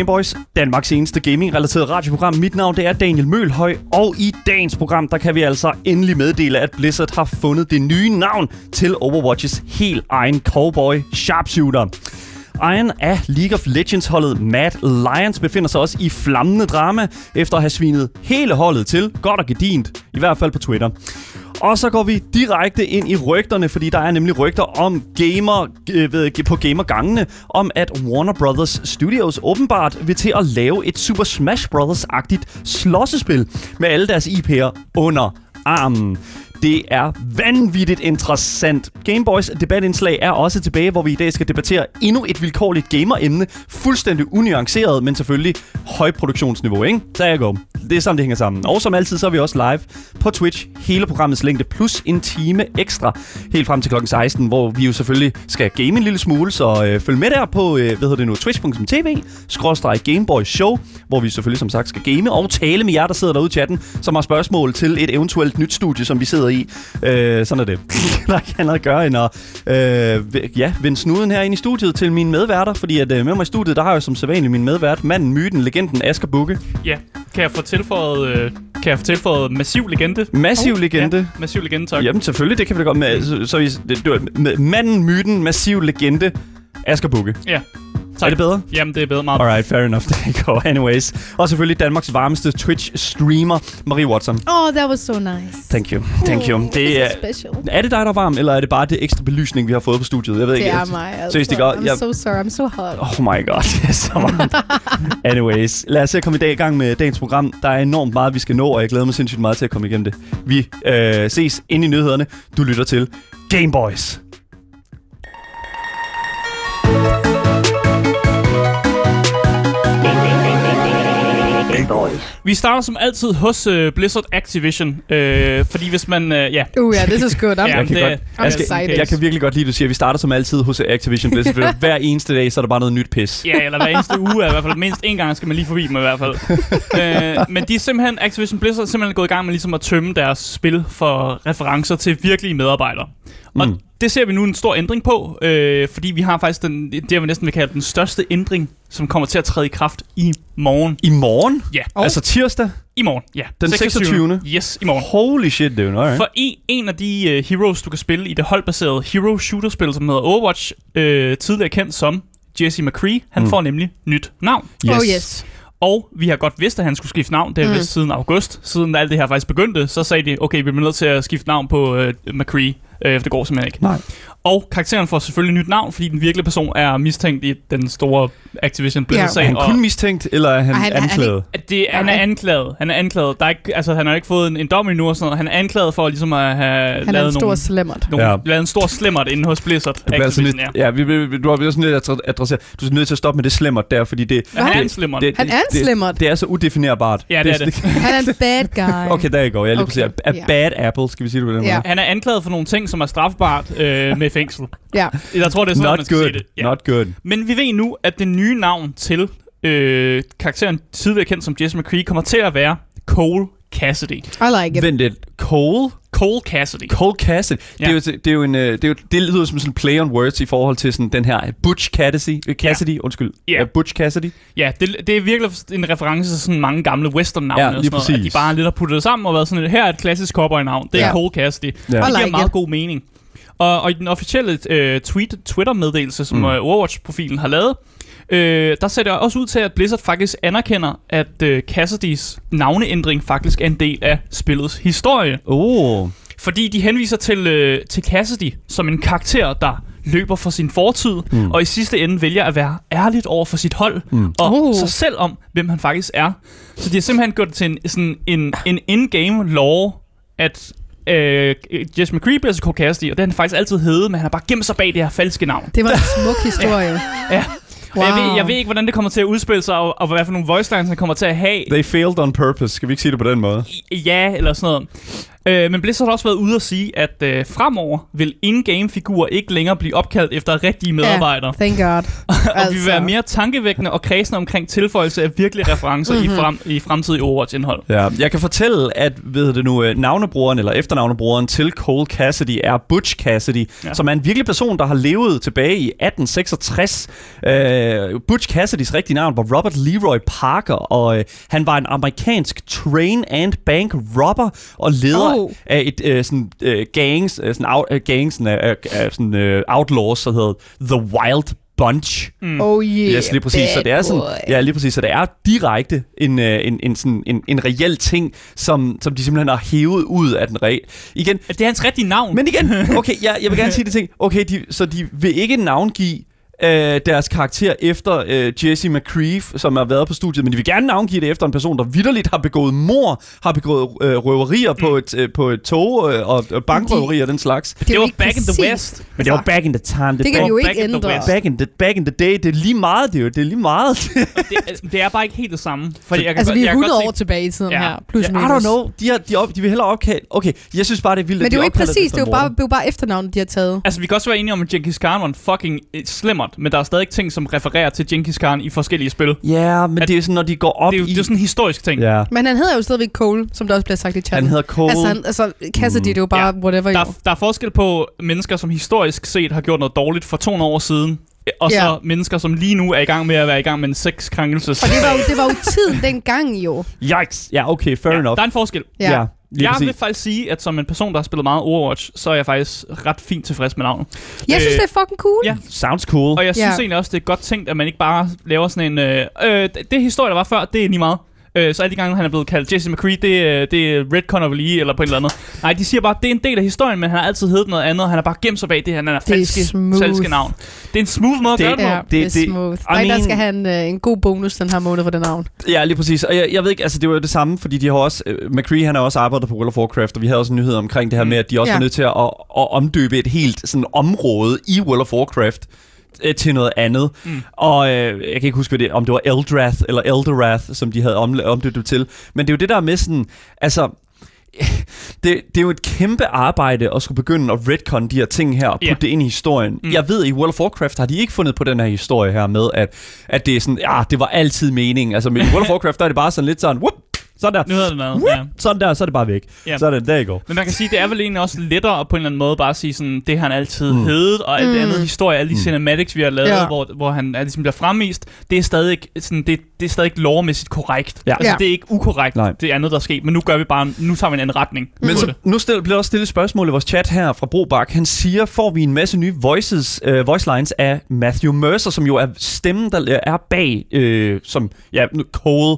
Gameboys, Danmarks eneste gaming-relateret radioprogram. Mit navn det er Daniel Mølhøj, og i dagens program, der kan vi altså endelig meddele, at Blizzard har fundet det nye navn til Overwatches helt egen cowboy sharpshooter. Ejeren af League of Legends-holdet Mad Lions befinder sig også i flammende drama, efter at have svinet hele holdet til, godt og gedint, i hvert fald på Twitter. Og så går vi direkte ind i rygterne, fordi der er nemlig rygter om gamer øh, ved, på gamergangene, om at Warner Brothers Studios åbenbart vil til at lave et Super Smash Brothers-agtigt slåssespil med alle deres IP'er under armen. Det er vanvittigt interessant. Gameboys debatindslag er også tilbage, hvor vi i dag skal debattere endnu et vilkårligt gameremne. Fuldstændig unuanceret, men selvfølgelig højproduktionsniveau, ikke? Så jeg går. Det er sådan, det hænger sammen. Og som altid, så er vi også live på Twitch. Hele programmets længde plus en time ekstra. Helt frem til klokken 16, hvor vi jo selvfølgelig skal game en lille smule. Så øh, følg med der på, øh, hvad hedder det nu, twitch.tv, skråstrej Gameboys Show, hvor vi selvfølgelig som sagt skal game og tale med jer, der sidder derude i chatten, som har spørgsmål til et eventuelt nyt studie, som vi sidder i. Øh, sådan er det. der er ikke andet at gøre end at øh, ja, vende snuden her ind i studiet til mine medværter, fordi at øh, med mig i studiet, der har jeg som sædvanligt min medvært, manden, myten, legenden Asger Bukke. Ja, kan jeg få tilføjet, øh, kan jeg få tilføjet massiv legende? Massiv Oh, legende. Ja, massiv legende, tak. Jamen selvfølgelig, det kan vi da godt med. Så, så, så det, det, manden, myten, massiv legende, Asger Bukke. Ja, Er det bedre? Jamen, det er bedre meget. Alright, fair enough. There you go. Anyways. Og selvfølgelig Danmarks varmeste Twitch-streamer, Marie Watson. Oh, that was so nice. Thank you. Thank you. This Det er, is special. er det dig, der er varm, eller er det bare det ekstra belysning, vi har fået på studiet? Jeg ved Det ikke. er mig. Altså. Seriøst, det gør- I'm jeg- so sorry. I'm so hot. Oh my god, det er så varmt. Anyways, lad os se at komme i dag i gang med dagens program. Der er enormt meget, vi skal nå, og jeg glæder mig sindssygt meget til at komme igennem det. Vi øh, ses ind i nyhederne. Du lytter til Gameboys. Vi starter som altid hos øh, Blizzard Activision, øh, fordi hvis man... Øh, ja, Uh, yeah, this is good. I'm, Ja, Jeg kan, det- godt, I'm jeg, skal, jeg kan virkelig godt lide, at du siger, at vi starter som altid hos Activision Blizzard. for hver eneste dag, så er der bare noget nyt pis. ja, eller hver eneste uge, i hvert fald mindst en gang skal man lige forbi dem i hvert fald. øh, men de er simpelthen, Activision Blizzard er simpelthen gået i gang med ligesom at tømme deres spil for referencer til virkelige medarbejdere. Og Mm. det ser vi nu en stor ændring på, øh, fordi vi har faktisk den, det, jeg vil næsten vil kalde den største ændring, som kommer til at træde i kraft i morgen. I morgen? Ja, Oh. Altså tirsdag? i morgen, ja. Den 26.. Yes, i morgen. Holy shit, dude. Alright. For en, en af de uh, heroes, du kan spille i det holdbaserede hero shooter-spil, som hedder Overwatch, øh, tidligere kendt som Jesse McCree, han Mm. får nemlig nyt navn. Oh, yes. Og vi har godt vidst, at han skulle skifte navn. Det er Mm. mm. siden august. Siden alt det her faktisk begyndte, så sagde de, okay, vi bliver nødt til at skifte navn på øh, McCree. Øh, for det går simpelthen ikke. Nej. Og karakteren får selvfølgelig nyt navn, fordi den virkelige person er mistænkt i den store Activision Er Blizzard-sag. han og- kun mistænkt, eller er han, han- han- anklaget? at det, han er anklaget. Han er anklaget. Der er ikke, altså, han har ikke fået en, en dom endnu og sådan noget. Han er anklaget for ligesom at have Han er lavet en stor nogle, slemmert. nogle, Ja. ja. lavet en stor slemmert inde hos Blizzard. Du bliver altså lidt, ja, vi, vi, du har vi er sådan lidt adre- adresseret. Du er nødt til at stoppe med det slemmert der, fordi det, ja. Han er det, en slemmert. det, Han er en det, slemmert. det er så udefinerbart. Ja, det er det. Han er en bad guy. Okay, der går. Jeg lige Okay. A ja. bad apple, skal vi sige det på den Ja. måde? Han er anklaget for nogle ting, som er strafbart øh, med fængsel. Ja. Jeg tror, det er sådan, man Not skal good. sige det. Ja. Not good. Men vi ved nu, at det nye navn til øh, karakteren tidligere kendt som Jesse McCree kommer til at være Cole Cassidy. I like it. Vent lidt. Cole? Cole Cassidy. Cole Cassidy. Ja. Ja. Det, er jo, det er jo en, øh, det, er jo, det lyder som sådan en play on words i forhold til sådan den her Butch Cassidy. øh, Cassidy, undskyld. Ja. Ja. Butch Cassidy. Ja, det, det er virkelig en reference til sådan mange gamle western-navne. Ja, og lige sådan noget, at de præcis. bare lidt har puttet det sammen og været sådan her er et klassisk cowboy-navn. Det er Ja. Cole Cassidy. Ja. Det I giver like meget it. god mening. Og, og i den officielle øh, tweet, Twitter-meddelelse, som Mm. mm. Overwatch-profilen har lavet, øh, der ser det også ud til, at Blizzard faktisk anerkender, at øh, Cassidys navneændring faktisk er en del af spillets historie. Oh. Fordi de henviser til, øh, til Cassidy som en karakter, der løber for sin fortid, Mm. og i sidste ende vælger at være ærligt over for sit hold, Mm. og oh. sig selv om, hvem han faktisk er. Så de har simpelthen gjort det til en, sådan en, en in-game lore, at øh, Jess McCree bliver så Cassidy, og det har han faktisk altid heddet, men han har bare gemt sig bag det her falske navn. Det var en smuk historie. Ja. Wow. Og jeg, ved, jeg ved ikke, hvordan det kommer til at udspille sig, og, og hvad for nogle voice lines han kommer til at have. They failed on purpose. Skal vi ikke sige det på den måde? Ja, eller sådan noget. Øh, men Blizzard har også været ude at sige, at øh, fremover vil in-game-figurer ikke længere blive opkaldt efter rigtige medarbejdere. Thank God. Og vi vil Altså. være mere tankevækkende og kredsende omkring tilføjelse af virkelige referencer Mhm. mm-hmm. i, frem, i fremtidig Overwatch-indhold. Ja, jeg kan fortælle, at ved det nu, øh, navnebrugeren eller efternavnebrugeren til Cole Cassidy er Butch Cassidy, ja. Ja. som er en virkelig person, der har levet tilbage i 1866. Øh, Butch Cassidys rigtige navn var Robert Leroy Parker, og øh, han var en amerikansk train and bank robber og leder Oh. Oh. af et øh, sådan, øh, gangs, øh, sådan out, øh, gangsen af, af, sådan, øh, outlaws, der hedder The Wild Bunch. Mm. Oh yeah, Yes, lige præcis. Så det er sådan, boy. ja, lige præcis. Så det er direkte en, øh, en, en, sådan, en, en reel ting, som, som de simpelthen har hævet ud af den regel. Igen, Det er hans rigtige navn. men igen, okay, jeg, jeg vil gerne sige det ting. Okay, de, så de vil ikke navngive øh, deres karakter efter øh, Jesse McCree, som har været på studiet, men de vil gerne navngive det efter en person, der vidderligt har begået mor, har begået øh, røverier på, et, øh, på et tog øh, og, bankrøverier og den slags. Det er det var back in the West. Men det var back in the time. Det kan back, jo ikke in the ændre. Back, in the, back in the day. Det er lige meget, det er jo. Det er lige meget. det, er- det er bare ikke helt det samme. Fordi jeg kan Altså, vi jeg er kan 100 godt år se, tilbage i tiden Ja. her. Plus I minus. don't know. De, har, de, op, de vil hellere opkalde... Okay, jeg synes bare, det er vildt, Men at det er de jo ikke præcis. Det er jo bare, det er bare efternavnet, de har taget. Altså, vi kan også være enige om, at Genghis Khan var en fucking øh, slimmert, men der er stadig ting, som refererer til Genghis Khan i forskellige spil. Det Ja, men At- det er sådan, når de går op er jo i... det er sådan en historisk ting. Ja, Men han hedder jo stadigvæk Cole, som der også bliver sagt i chatten. han hedder Cole. Altså, han, altså Cassidy, det er jo bare whatever Der, jo. er- der er forskel på mennesker, som historisk set har gjort noget dårligt for 200 år siden, og så Ja. mennesker, som lige nu er i gang med at være i gang med en sexkrænkelses. Og det var, jo, det var jo tiden dengang jo. Yikes. Ja, okay, fair ja, enough. der er en forskel. Ja. ja lige Jeg præcis. vil faktisk sige, at som en person, der har spillet meget Overwatch, så er jeg faktisk ret fint tilfreds med navnet. Jeg synes, Øh, det er fucking cool. ja. Sounds cool. Og jeg synes egentlig også, det er godt tænkt, at man ikke bare laver sådan en... Øh, øh, det, det historie, der var før, det er lige meget. Øh, så alle de gange, han er blevet kaldt Jesse McCree, det, er- det er Redcon of Lee eller på et eller andet. Nej, de siger bare, det er en del af historien, men han har altid heddet noget andet. Han har bare gemt sig bag det, han er er falske, falske navn. Det er en smooth måde at Det- gøre det på. Ja, det, det er det- smooth. I Nej, der mean- skal han øh, en god bonus den her måned for det navn. Ja, lige præcis. Og jeg, jeg ved ikke, altså det var jo det samme, fordi de har også... Uh, McCree, han har også arbejdet på World of Warcraft, og vi havde også en nyhed omkring det her Mm. med, at de også Ja. var nødt til at, at, at omdøbe et helt sådan område i World of Warcraft øh, til noget andet. Mm. Og øh, jeg kan ikke huske, det, om det var Eldrath eller Eldorath, som de havde om, omdøbt det til. Men det er jo det der med sådan... Altså, det, det er jo et kæmpe arbejde at skulle begynde at retcon de her ting her og putte Ja. det ind i historien. Mm. Mm. Jeg ved, i World of Warcraft har de ikke fundet på den her historie her med, at, at det er sådan, ja, det var altid meningen. Altså, med World of Warcraft, der er det bare sådan lidt sådan, whoop, sådan der, Nu hedder det noget. Ja. sådan der, så er det bare væk. Ja. Sådan, der I går. Men man kan sige, det er vel egentlig også lettere at på en eller anden måde bare sige sådan, det har han altid Mm. mm. heddet, og alt det Mm. andet historie, alle de Mm. cinematics, vi har lavet, Ja. hvor, hvor han er, ligesom bliver fremvist, det er stadig sådan, det, det er stadig lovmæssigt korrekt. Ja. Altså, Ja. det er ikke ukorrekt, Nej. det andet, der er sket, men nu gør vi bare, nu tager vi en anden retning. Men på så, det. nu stil, bliver der også stillet et spørgsmål i vores chat her fra Brobak. Han siger, får vi en masse nye voices, øh, voice lines af Matthew Mercer, som jo er stemmen, der er bag, øh, som, ja, nu- Cole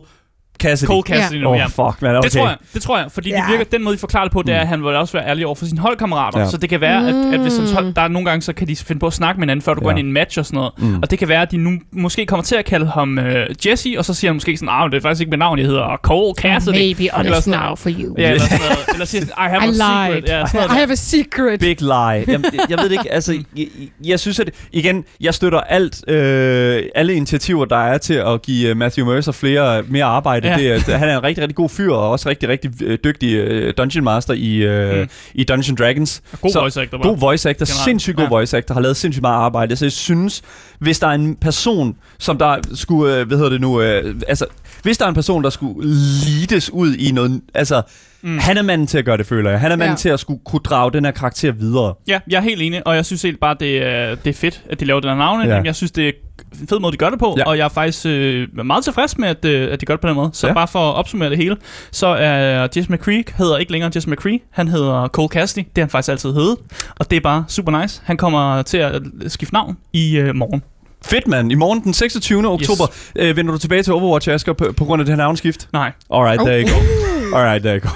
Cassidy. Cole Cassidy Åh, nu, oh, ja. fuck, man. Okay. Det tror jeg, det tror jeg, fordi ja. Ja. det virker, den måde, de forklarer det på, det er, at han vil også være ærlig over for sine holdkammerater. Ja. Ja. Så det kan være, at, at hvis hans hold, Mm. der er nogle gange, så kan de finde på at snakke med hinanden, før du ja. går Ja. ind i en match og sådan noget. Mm. Og det kan være, at de nu måske kommer til at kalde ham øh, Jesse, og så siger han måske sådan, ah, det er faktisk ikke mit navn, jeg hedder Cole Cassidy. Maybe Eller honest sådan- now for you. Ja, eller, sådan eller siger, I have I a secret. lied. Ja, sådan I have a secret. Big lie. Jamen, jeg, jeg ved det ikke, altså, jeg, jeg synes, at igen, jeg støtter alt, øh, alle initiativer, der er til at give øh, Matthew Mercer flere, mere arbejde. Ja. Ja. Det, er- han er en rigtig, rigtig god fyr, og også rigtig, rigtig øh, dygtig øh, Dungeon Master i, øh, Mm. i Dungeon Dragons. God Så- voice actor bare. God voice actor, Generelt. sindssygt god Ja. voice actor, har lavet sindssygt meget arbejde. Så jeg synes, hvis der er en person, som der skulle, øh, hvad hedder det nu, øh, altså, hvis der er en person, der skulle leades ud i noget, altså, Mm. han er manden til at gøre det, føler jeg. Han er manden Ja. til at skulle kunne drage den her karakter videre. Ja, jeg er helt enig, og jeg synes helt bare, det er, det er fedt, at de laver den her navne. Ja. Jeg synes, det er en fed måde, de gør det på, Ja. og jeg er faktisk øh, meget tilfreds med, at, øh, at de gør det på den måde. Så Ja. bare for at opsummere det hele, så er Jesse McCree hedder ikke længere Jesse McCree, han hedder Cole Cassidy, det har han faktisk altid heddet, og det er bare super nice. Han kommer til at skifte navn i øh, morgen. Fedt, mand. I morgen den 26. oktober øh, vender du tilbage til Overwatch, Asger, på, på grund af det her navnskift. Nej. Alright, Oh. there you go. Alright, there you go.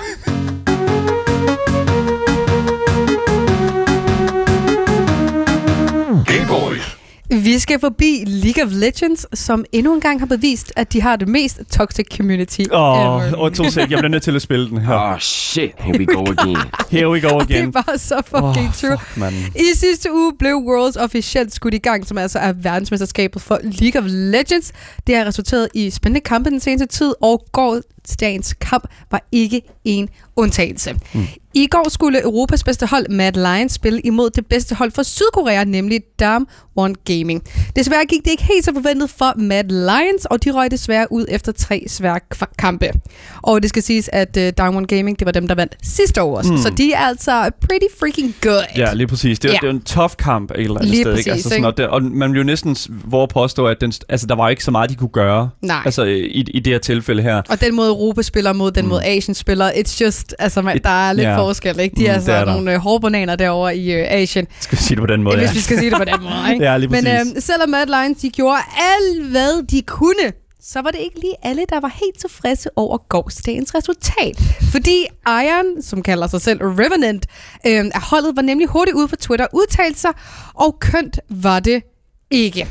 Vi skal forbi League of Legends, som endnu en gang har bevist, at de har det mest toxic community Åh, ever. oh, og to sek. Jeg bliver nødt til at spille den her. Oh shit, here we go again. Here we go Det again. er bare så fucking Åh, true. fuck, mand. I sidste uge blev Worlds officielt skudt i gang, som altså er verdensmesterskabet for League of Legends. Det har resulteret i spændende kampe den seneste tid, og går dagens kamp var ikke en undtagelse. Mm. I går skulle Europas bedste hold, Mad Lions, spille imod det bedste hold fra Sydkorea, nemlig Dam One Gaming. Desværre gik det ikke helt så forventet for Mad Lions, og de røg desværre ud efter tre svære kampe. Og det skal siges, at uh, Dam One Gaming, det var dem, der vandt sidste år også. Mm. Så de er altså pretty freaking good. Ja, lige præcis. Det er, Ja. det er en tough kamp et eller andet Lige sted. præcis, ikke? Altså, sådan, og, det, og man vil jo næsten våge påstå, at den, altså, der var ikke så meget, de kunne gøre Nej. altså, i, i det her tilfælde her. Og den måde Europa spiller mod den Mm. måde Asien spiller, it's just, altså man, der er lidt ja. forskel, ikke? De Mm, er altså er der. nogle øh, hårde bananer derovre i øh, Asien, Skal vi sige det på den måde, hvis ja. vi skal sige det på den måde, ikke? Ja, lige Men øh, selvom Mad Lions de gjorde alt, hvad de kunne, så var det ikke lige alle, der var helt tilfredse over gårdsdagens resultat. Fordi Iron, som kalder sig selv Revenant, øh, af holdet var nemlig hurtigt ude på Twitter udtalt sig, og kønt var det ikke.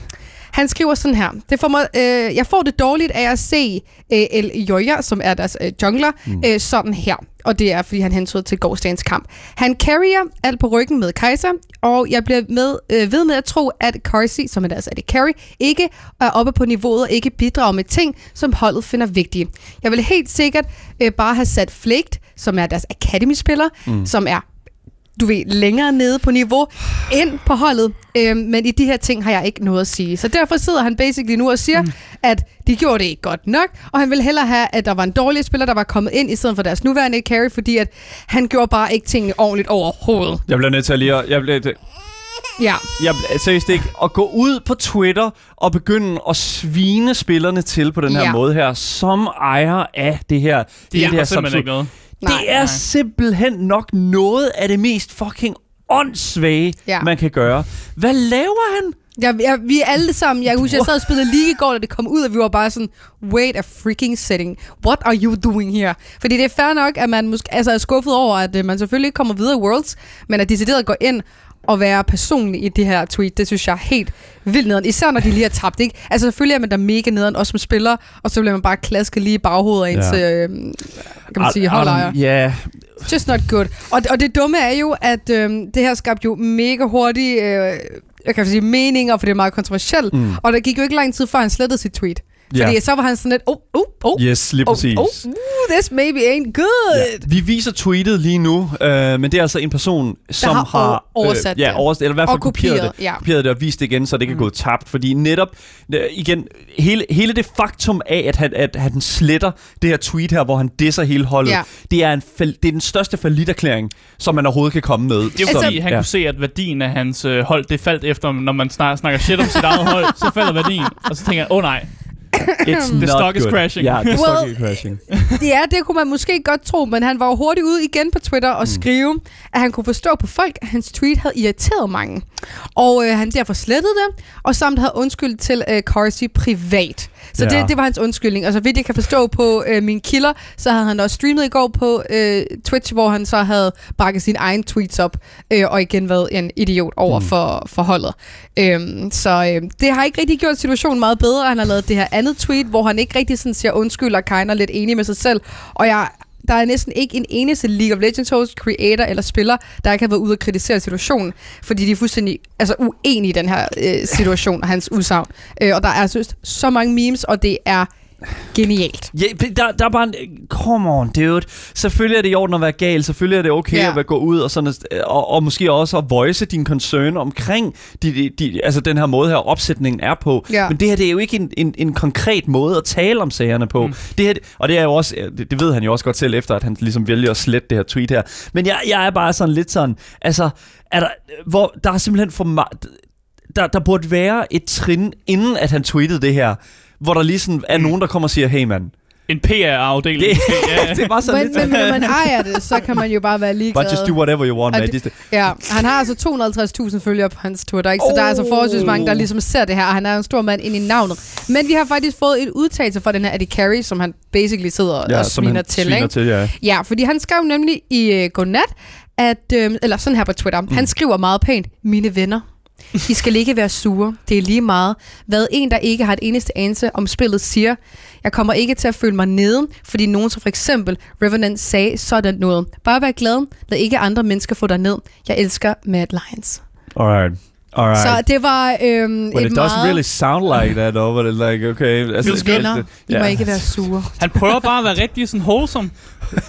Han skriver sådan her. Det får mig, øh, jeg får det dårligt af at se øh, El Joya, som er deres øh, jungler, mm. øh, sådan her. Og det er, fordi han hentyder til gårdsdagens kamp. Han carrier alt på ryggen med Kaiser, og jeg bliver med, øh, ved med at tro, at Carsey, som er deres AD Carry, ikke er oppe på niveauet og ikke bidrager med ting, som holdet finder vigtige. Jeg vil helt sikkert øh, bare have sat Flaked, som er deres Academy-spiller, mm. som er du ved, længere nede på niveau ind på holdet. Øhm, men i de her ting har jeg ikke noget at sige. Så derfor sidder han basically nu og siger, mm. at de gjorde det ikke godt nok, og han ville hellere have, at der var en dårlig spiller, der var kommet ind, i stedet for deres nuværende carry, fordi at han gjorde bare ikke tingene ordentligt overhovedet. Jeg bliver nødt til at lige... Jeg bliver, det, Ja, jeg, seriøst ikke. At gå ud på Twitter og begynde at svine spillerne til på den her Ja. måde her, som ejer af det her. De det, har her simpelthen ikke noget. Nej, det er nej. simpelthen nok noget af det mest fucking åndssvage, Ja. man kan gøre. Hvad laver han? jeg, jeg, vi er alle sammen, jeg husker, jeg sad og spillede League i går, da det kom ud, og vi var bare sådan, wait a freaking setting. What are you doing here? Fordi det er fair nok, at man måske, altså er skuffet over, at uh, man selvfølgelig ikke kommer videre i Worlds, men at decideret går ind og være personlig i det her tweet, det synes jeg er helt vildt nederen. Især når de lige har tabt, ikke? Altså selvfølgelig er man da mega nederen, også som spiller, og så bliver man bare klasket lige i baghovedet af ens, Ja. øh, kan man sige, holdejer. Ja, Just not good. Og, og det dumme er jo, at øhm, det her skabte jo mega hurtigt, øh, jeg kan sige, meninger, for det er meget kontroversielt. Mm. Og der gik jo ikke lang tid, før han slettede sit tweet. Ja. Fordi så var han sådan lidt, oh, oh, oh, yes, lige oh, præcis. oh, uh, this maybe ain't good. Ja. Vi viser tweetet lige nu, øh, men det er altså en person, som har har, oversat øh, ja, det. oversat, eller i hvert fald kopieret, kopieret, det, ja. kopieret det og vist det igen, så det ikke er Mm. gået tabt. Fordi netop, øh, igen, hele, hele det faktum af, at han, at han sletter det her tweet her, hvor han disser hele holdet, Ja. det, er en det er den største faliterklæring, som man overhovedet kan komme med. Det er jo Altså- fordi, han ja. kunne se, at værdien af hans øh, hold, det faldt efter, når man snak, snakker shit om sit eget hold, så falder værdien. Og så tænker jeg, åh oh, nej, It's The not stock is good. crashing. Ja, the Well- stock is crashing. Ja, det kunne man måske godt tro, men han var jo hurtigt ude igen på Twitter og skrive, at han kunne forstå på folk, at hans tweet havde irriteret mange. Og øh, han derfor slettede det, og samt havde undskyld til øh, Carsey privat. Så Ja. det, det var hans undskyldning. Og så vidt jeg kan forstå på øh, min kilder, så havde han også streamet i går på øh, Twitch, hvor han så havde bakket sine egne tweets op, øh, og igen været en idiot over Mm. mm. for, for holdet. Øhm, så øh, det har ikke rigtig gjort situationen meget bedre. Han har lavet det her andet tweet, hvor han ikke rigtig sådan siger undskyld og kinder lidt enig med sig selv. Og jeg der er næsten ikke en eneste League of Legends host, creator eller spiller, der ikke har været ude og kritisere situationen, fordi de er fuldstændig altså, uenige i den her øh, situation og hans udsagn. Øh, og der er synes, så mange memes, og det er genialt. Ja, der, der er bare en... Come on, dude. Selvfølgelig er det i orden at være gal. Selvfølgelig er det okay Ja. at være- gå ud og, sådan, og, og måske også at voice din concern omkring de, de, de, altså den her måde her, opsætningen er på. Ja. Men det her, det er jo ikke en, en, en konkret måde at tale om sagerne på. Mm. Mm. Det her, og det er jo også, det, det ved han jo også godt selv efter, at han ligesom vælger at slette det her tweet her. Men jeg, jeg er bare sådan lidt sådan, altså, er der, hvor, der er simpelthen for meget... Der, der burde være et trin, inden at han tweetede det her, hvor der lige sådan er Mm. nogen, der kommer og siger, hey mand, en PR-afdeling. det, Ja, det er bare sådan Men, lidt... men, men når man ejer det, så kan man jo bare være ligeglad. But just do whatever you want, Det, Ja, han har altså 250.000 følgere på hans Twitter, ikke? så der er altså forholdsvis mange, der ligesom ser det her, og han er en stor mand ind i navnet. Men vi har faktisk fået et udtalelse fra den her Eddie Carey, som han basically sidder ja, og sviner til. sviner Ikke? til, ja. Ja, fordi han skrev nemlig i uh, Godnat, at, øh, eller sådan her på Twitter, mm. han skriver meget pænt, mine venner, i skal ikke være sure. Det er lige meget. Hvad en, der ikke har et eneste anelse om spillet, siger. Jeg kommer ikke til at føle mig nede, fordi nogen som for eksempel Revenant sagde sådan noget. Bare vær glad. Lad ikke andre mennesker få dig ned. Jeg elsker Mad Lions. Alright. Alright. Så det var øhm, But et it doesn't meget... really sound like that, though, but it's like, okay. Altså, Venner, det- I må ikke være sure. Han prøver bare at være rigtig sådan wholesome.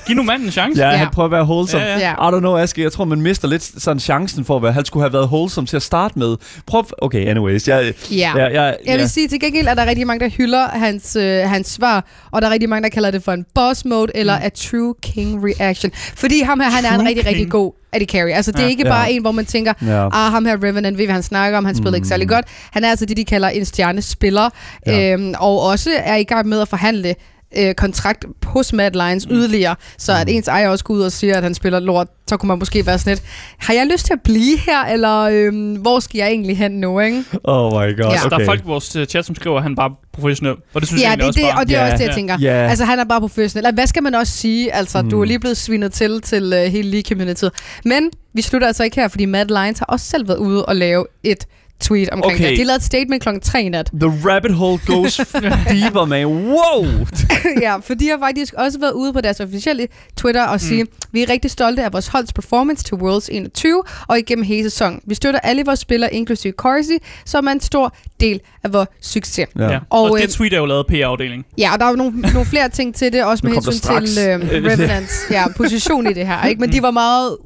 Giv nu manden en chance. Ja, Ja. han prøver at være wholesome. Ja, ja. I don't know, Aske. Jeg tror, man mister lidt sådan chancen for, hvad han skulle have været wholesome til at starte med. Prøv... Okay, anyways. Jeg, Ja. ja, ja, Jeg ja. vil sige, til gengæld er der rigtig mange, der hylder hans, øh, hans svar, og der er rigtig mange, der kalder det for en boss mode, eller a true king reaction. Fordi ham her, han er en True rigtig, rigtig king. God Eddie Carey. Altså, det er Ja. ikke Ja. bare en, hvor man tænker, Ja. ah, ham her Revenant, ved hvad han snakker om, han spillede ikke særlig godt. Han er altså det, de kalder en stjernespiller, Ja. øhm, og også er i gang med at forhandle øh, kontrakt hos Mad Lions mm. yderligere, så at ens ejer også går ud og siger, at han spiller lort, så kunne man måske være sådan lidt, har jeg lyst til at blive her, eller øhm, hvor skal jeg egentlig hen nu, ikke? Oh my god, Ja. okay. Der er folk i vores øh, chat, som skriver, at han bare er professionel. Og det synes Ja, jeg det, også det, bare. og det er Ja. også det, jeg tænker. Ja. Altså, han er bare professionel. Hvad skal man også sige? Altså, mm. du er lige blevet svinet til til uh, hele League-communityet. Men vi slutter altså ikke her, fordi Matt Lyons har også selv været ude og lave et tweet omkring Okay. det. De lavede et statement klokken 3 i nat. The rabbit hole goes deeper, man. Wow! ja, for de har faktisk også været ude på deres officielle Twitter og sige, mm. vi er rigtig stolte af vores holds performance til Worlds 21 og igennem hele sæsonen. Vi støtter alle vores spillere, inklusive Corsi, som er en stor del af vores succes. Ja. Ja. Og, Og, og øh, det tweet er jo lavet PR-afdelingen. Ja, og der er jo nogle, nogle flere ting til det, også med hensyn til øh, Revenants ja, position i det her. Ikke? Men de var meget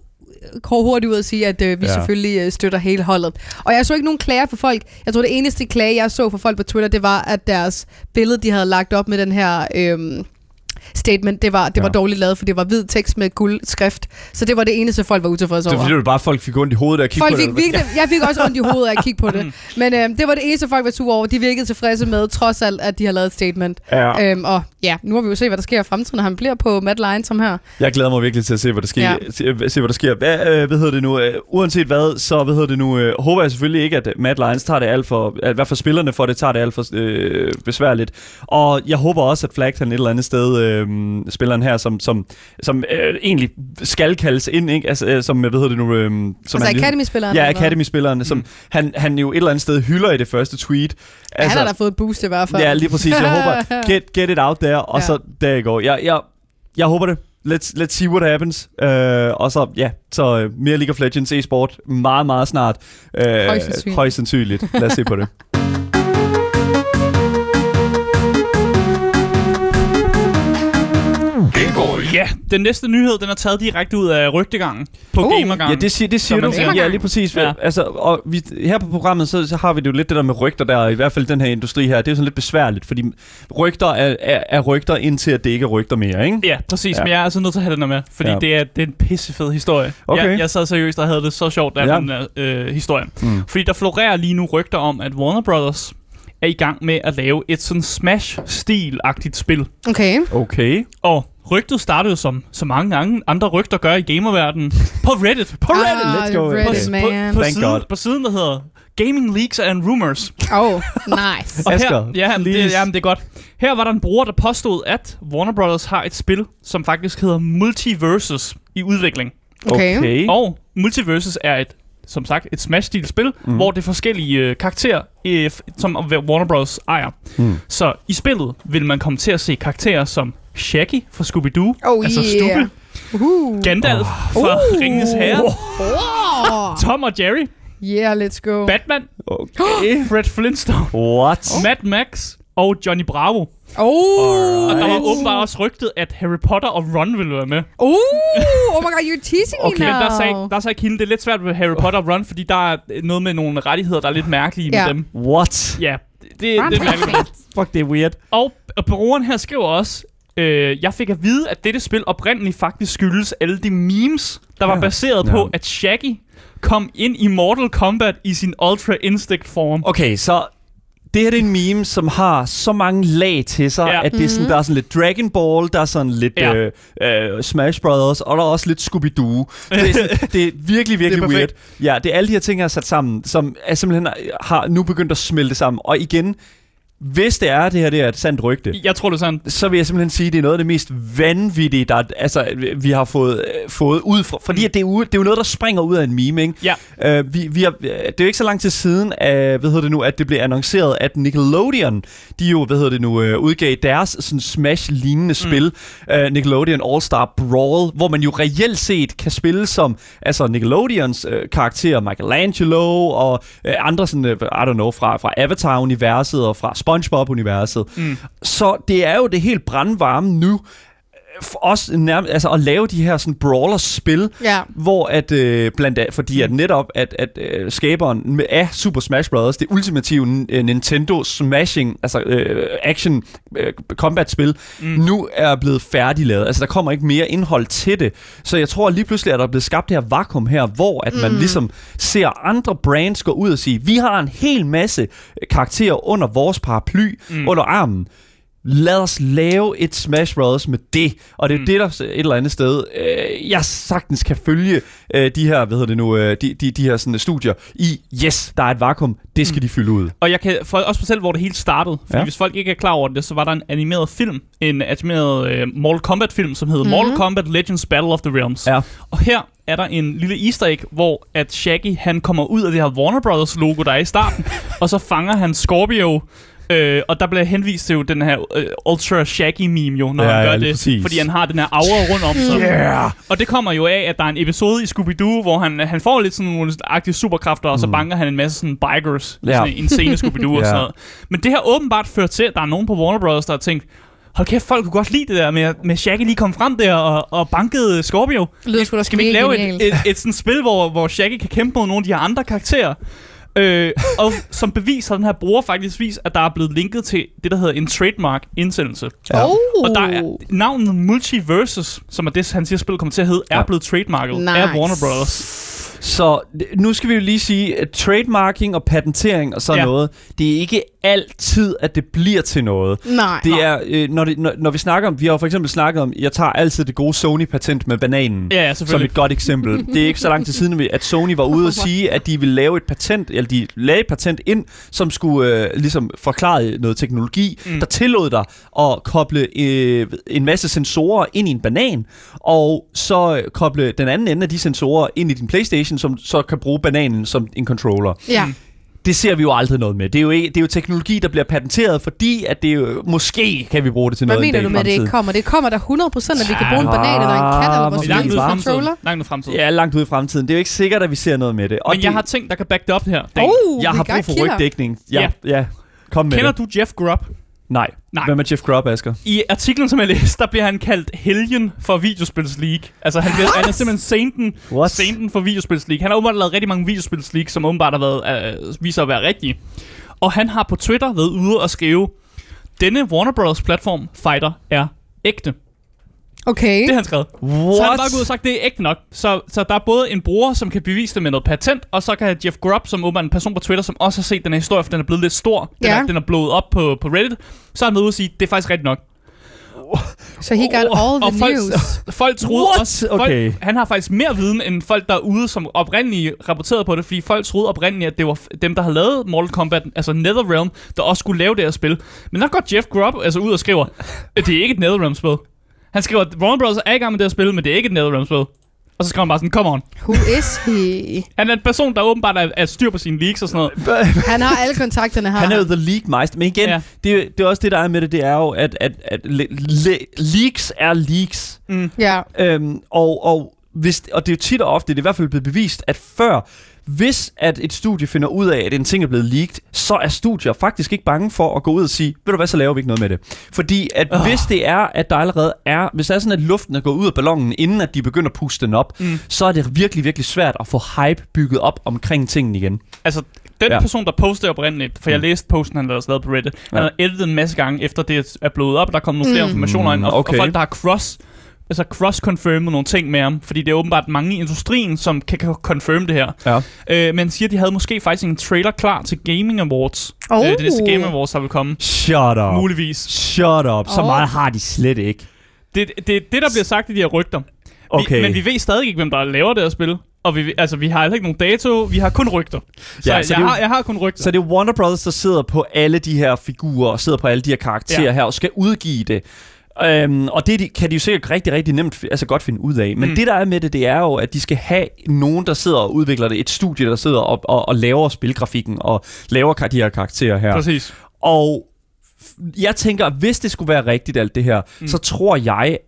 går hurtigt ud at sige, at øh, vi ja. selvfølgelig øh, støtter hele holdet. Og jeg så ikke nogen klager for folk. Jeg tror, det eneste klage, jeg så for folk på Twitter, det var, at deres billede, de havde lagt op med den her... Øh, statement, det var, det var Ja. dårligt lavet, for det var hvid tekst med guld skrift. Så det var det eneste, folk var utilfredse Det er over. fordi, det var bare, folk fik ondt i hovedet af at kigge Folk på fik det. virkelig, jeg fik også ondt i hovedet af at kigge på det. Men øh, det var det eneste, folk var sure over. De virkede tilfredse med, trods alt, at de har lavet et statement. Ja. Øhm, og ja, nu har vi jo se, hvad der sker i fremtiden, når han bliver på Matt Lyons som her. Jeg glæder mig virkelig til at se, hvad der sker. Ja. Se, se, hvad der sker. Hvad, øh, hvad hedder det nu? Øh, uanset hvad, så hvad hedder det nu? Øh, håber jeg selvfølgelig ikke, at Matt Lyons tager det alt for... At, hvert fald spillerne for det tager det alt for øh, besværligt. Og jeg håber også, at Flag han et eller andet sted, øh, spilleren her, som, som, som øh, egentlig skal kaldes ind, ikke? Altså, øh, som, hvad hedder det nu? Øh, som Altså ligesom- Academy-spilleren. Ja? Academy-spilleren, som han, han jo et eller andet sted hylder i det første tweet. Ja, han har da fået et boost i hvert fald. Ja, lige præcis. Jeg håber, get, get it out there, og Ja. så der I go. Jeg, jeg, jeg håber det. Let's, let's see what happens. Uh, og så, ja, så uh, mere League of Legends e-sport meget, meget snart. Uh, Højst sandsynligt. Højst sandsynligt. Lad os se på det. Ja, den næste nyhed, den er taget direkte ud af rygtegangen på Uh, Gamergangen. Ja, det siger, det siger du. siger. Ja, lige præcis. Ja. Altså, og vi, her på programmet, så, så har vi det jo lidt det der med rygter der, i hvert fald den her industri her. Det er jo sådan lidt besværligt, fordi rygter er, er, er rygter, indtil at det ikke er rygter mere, ikke? Ja, præcis, Ja. ja. men jeg er altså nødt til at have den her med, fordi Ja. det, er, det er en pissefed historie. Okay. Jeg, jeg sad seriøst og havde det så sjovt, der ja. den her øh, historie. Mm. Fordi der florerer lige nu rygter om, at Warner Brothers er i gang med at lave et sådan Smash-stil-agtigt spil. Okay. Okay. Og rygtet startede som så mange gange andre rygter gør i gamerverdenen på Reddit. På Reddit! Ah, let's go. Reddit, Okay. man. På, på, Thank siden, God. på siden, der hedder Gaming Leaks and Rumors. Oh, nice. Og her, ja, men det, jamen, det er godt. Her var der en bruger, der påstod, at Warner Brothers har et spil, som faktisk hedder Multiverses i udvikling. Okay. okay. Og Multiverses er et, som sagt, et Smash-stil spil, mm. hvor det er forskellige øh, karakterer, øh, som Warner Bros. ejer. Mm. Så i spillet vil man komme til at se karakterer som Shaggy fra Scooby-Doo, Oh, altså yeah. Stupid, Uh. Gandalf fra Uh. Ringens Herre, Oh. Tom og Jerry, Yeah, let's go. Batman, Okay. Fred Flintstone, What? Mad Max og Johnny Bravo. Oh. Og der var Alright. åbenbart også rygtet, at Harry Potter og Ron ville være med. Oh, oh my god, you're teasing Okay, me men now. der sagde, der sagde kilden, det er lidt svært med Harry Potter og Ron, fordi der er noget med nogle rettigheder, der er lidt mærkelige Ja. med dem. What? Ja, det, det er mærkeligt. Fuck, det er weird. Og, og brugeren her skriver også, øh, jeg fik at vide, at dette spil oprindeligt faktisk skyldes alle de memes, der var baseret Ja. på, at Shaggy kom ind i Mortal Kombat i sin Ultra Instinct form. Okay, så det her det er en meme, som har så mange lag til sig, Ja. at det er sådan, der er sådan lidt Dragon Ball, der er sådan lidt Ja. øh, øh, Smash Brothers, og der er også lidt Scooby-Doo. Det er, sådan, det er virkelig, virkelig perfekt. weird. Ja, det er alle de her ting, jeg har sat sammen, som er simpelthen har nu begyndt at smelte sammen. Og igen, hvis det er, det her det er et sandt rygte, Jeg tror, det er sådan. så vil jeg simpelthen sige, at det er noget af det mest vanvittige, der, altså, vi har fået, øh, fået ud fra. Fordi at det, er jo, det er jo noget, der springer ud af en meme, ikke? Ja. Uh, vi, vi har, det er jo ikke så lang tid siden, uh, hvad hedder det nu, at det blev annonceret, at Nickelodeon, de jo, hvad hedder det nu, uh, udgav deres sådan Smash-lignende spil, uh, Nickelodeon All-Star Brawl, hvor man jo reelt set kan spille som altså Nickelodeons uh, karakterer, Michelangelo og uh, andre sådan, uh, I don't know, fra, fra Avatar-universet og fra SpongeBob-universet. Mm. Så det er jo det helt brandvarme nu, for os nærmest, altså at lave de her sådan brawler-spil, Ja. hvor at øh, blandt andet, fordi at netop at, at øh, skaberen af Super Smash Bros. det ultimative øh, Nintendo smashing, altså øh, action øh, combat spil, mm. nu er blevet færdiglavet. Altså der kommer ikke mere indhold til det. Så jeg tror lige pludselig, at der er blevet skabt det her vakuum her, hvor at man ligesom ser andre brands gå ud og sige, vi har en hel masse karakterer under vores paraply, mm. under armen lad os lave et Smash Bros. med det. Og det er mm. det, der et eller andet sted, øh, jeg sagtens kan følge øh, de her, hvad hedder det nu, øh, de, de, de her sådan, studier i, yes, der er et vakuum, det skal mm. de fylde ud. Og jeg kan for, også fortælle, hvor det hele startede. Fordi Ja. hvis folk ikke er klar over det, så var der en animeret film. En animeret uh, Mortal Kombat-film, som hedder mm. Mortal Kombat Legends Battle of the Realms. Ja. Og her er der en lille easter egg, hvor at Shaggy han kommer ud af det her Warner Brothers logo, der er i starten. og så fanger han Scorpio. Øh, og der bliver henvist til jo den her øh, Ultra Shaggy meme jo, når Ja, han ja, gør lige det. præcis. Fordi han har den her aura rundt om sig. Yeah! Og det kommer jo af, at der er en episode i Scooby-Doo, hvor han, han får lidt sådan nogle aktive superkræfter, og så banker han en masse sådan bikers. Mm. Ja. Ja. Sådan en scene Scooby-Doo og Ja. sådan noget. Men det har åbenbart ført til, at der er nogen på Warner Bros., der har tænkt, hold kæft, folk kunne godt lide det der med, med Shaggy lige kom frem der og, og bankede Scorpio. Det lyder sgu da Skal vi ikke lave genialt. et, et, et sådan spil, hvor, hvor Shaggy kan kæmpe mod nogle af de her andre karakterer? Øh, og som bevis har den her bruger faktisk vist, at der er blevet linket til det, der hedder en trademark-indsendelse. Ja. Oh. Og der er navnet Multiversus, som er det, han siger, spillet kommer til at hedde, er Ja. blevet trademarket Nice. af Warner Bros. Så nu skal vi jo lige sige, at trademarking og patentering og sådan Ja. noget, det er ikke altid, at det bliver til noget. Nej. Det er, øh, når, det, når, når vi snakker om, vi har for eksempel snakket om, jeg tager altid det gode Sony-patent med bananen. Ja, som et godt eksempel. Det er ikke så lang tid siden, at Sony var ude og sige, at de ville lave et patent, eller de lagde et patent ind, som skulle øh, ligesom forklare noget teknologi, mm. Mm. der tillod dig at koble øh, en masse sensorer ind i en banan, og så koble den anden ende af de sensorer ind i din Playstation, som så kan bruge bananen som en controller. Ja. Det ser vi jo aldrig noget med. Det er jo, ikke, det er jo teknologi, der bliver patenteret, fordi at det er jo, måske kan vi bruge det til Hvad noget en mener du med, at det ikke fremtiden. kommer? Det kommer der 100%, at vi kan bruge en banan eller en kat, eller måske Langt ud i Langt fremtiden. controller. Langt ud i fremtiden. Ja, langt ude i fremtiden. Det er jo ikke sikkert, at vi ser noget med det. Og Men jeg det, har ting, der kan back det op her. Oh, jeg har brug for rygdækning. Ja, ja. Kom med Kender det. du Jeff Grubb? Nej. Nej. Hvem er Jeff Grubb, Asger? I artiklen, som jeg læste, der bliver han kaldt helgen for videospils league. Altså, han, bliver, han er simpelthen sainten, What? sainten for videospils league. Han har åbenbart lavet rigtig mange videospils league, som åbenbart har været, øh, viser at være rigtige. Og han har på Twitter været ude og skrive, denne Warner Bros. platform fighter er ægte. Okay. Det har han skrevet. What? Så han har bare gået og sagt, det er ægte nok. Så, så der er både en bruger, som kan bevise det med noget patent, og så kan Jeff Grubb, som åbenbart er en person på Twitter, som også har set den her historie, for den er blevet lidt stor. Den, Ja. er, den er blået op på, på Reddit. Så har han været ude og sige, det er faktisk rigtigt nok. Så he got all og the folk, news. folk troede What? også, folk, Okay. han har faktisk mere viden end folk derude, som oprindeligt rapporterede på det, fordi folk troede oprindeligt, at det var dem, der havde lavet Mortal Kombat, altså NetherRealm, der også skulle lave det her spil. Men der går Jeff Grubb altså ud og skriver, at det er ikke et NetherRealm-spil. Han skriver, at Warner Bros. er i gang med det her spil, men det er ikke et NetherRealm-spil. Og så skriver han bare sådan, come on. Who is he? Han er en person, der åbenbart er, er styr på sine leaks og sådan noget. Han har alle kontakterne her. Han er jo the league meister. Men igen, ja. Det, er- det er også det, der er med det, det er jo, at, at, at le, le, leaks er leaks. Ja. Øhm, og, og, hvis, og det er jo tit og ofte, det er i hvert fald blevet bevist, at før, hvis at et studie finder ud af, at en ting er blevet leaked, så er studier faktisk ikke bange for at gå ud og sige, ved du hvad, så laver vi ikke noget med det. Fordi at oh. hvis det er, at der allerede er, hvis det er sådan, at luften er gået ud af ballonen, inden at de begynder at puste den op, mm. så er det virkelig, virkelig svært at få hype bygget op omkring tingene igen. Altså, den Ja. person, der postede oprindeligt, for jeg Mm. læste posten, han lavede lavet på Reddit, ja. Han har editet en masse gange, efter det er blevet op, der er kommet nogle flere Mm. informationer ind, og, Okay. og folk, der har cross, altså cross-confirmet nogle ting med ham, fordi det er åbenbart mange i industrien, som kan, kan confirm det her. Ja. Øh, men siger, at de havde måske faktisk en trailer klar til Gaming Awards. Oh. Øh, det næste Gaming Awards, der vil komme. Shut up. Muligvis. Shut up. Så Åh. meget har de slet ikke. Det er det, det, der bliver sagt i de her rygter. Okay. Vi, men vi ved stadig ikke, hvem der laver det her spil. og vi, altså, vi har heller ikke nogen dato, vi har kun rygter. Så, Ja, så det er jeg, jo- har, jeg har kun rygter. Så det er Warner Brothers, der sidder på alle de her figurer, og sidder på alle de her karakterer. Ja. her, og skal udgive det. Øhm, og det de- kan de jo sikkert rigtig, rigtig nemt altså godt finde ud af. Men mm. Det, der er med det, det er jo, at de skal have nogen, der sidder og udvikler det. Et studie, der sidder og, og, og laver spilgrafikken og laver de her karakterer her. Præcis. Og jeg tænker, hvis det skulle være rigtigt alt det her. Mm. så tror jeg,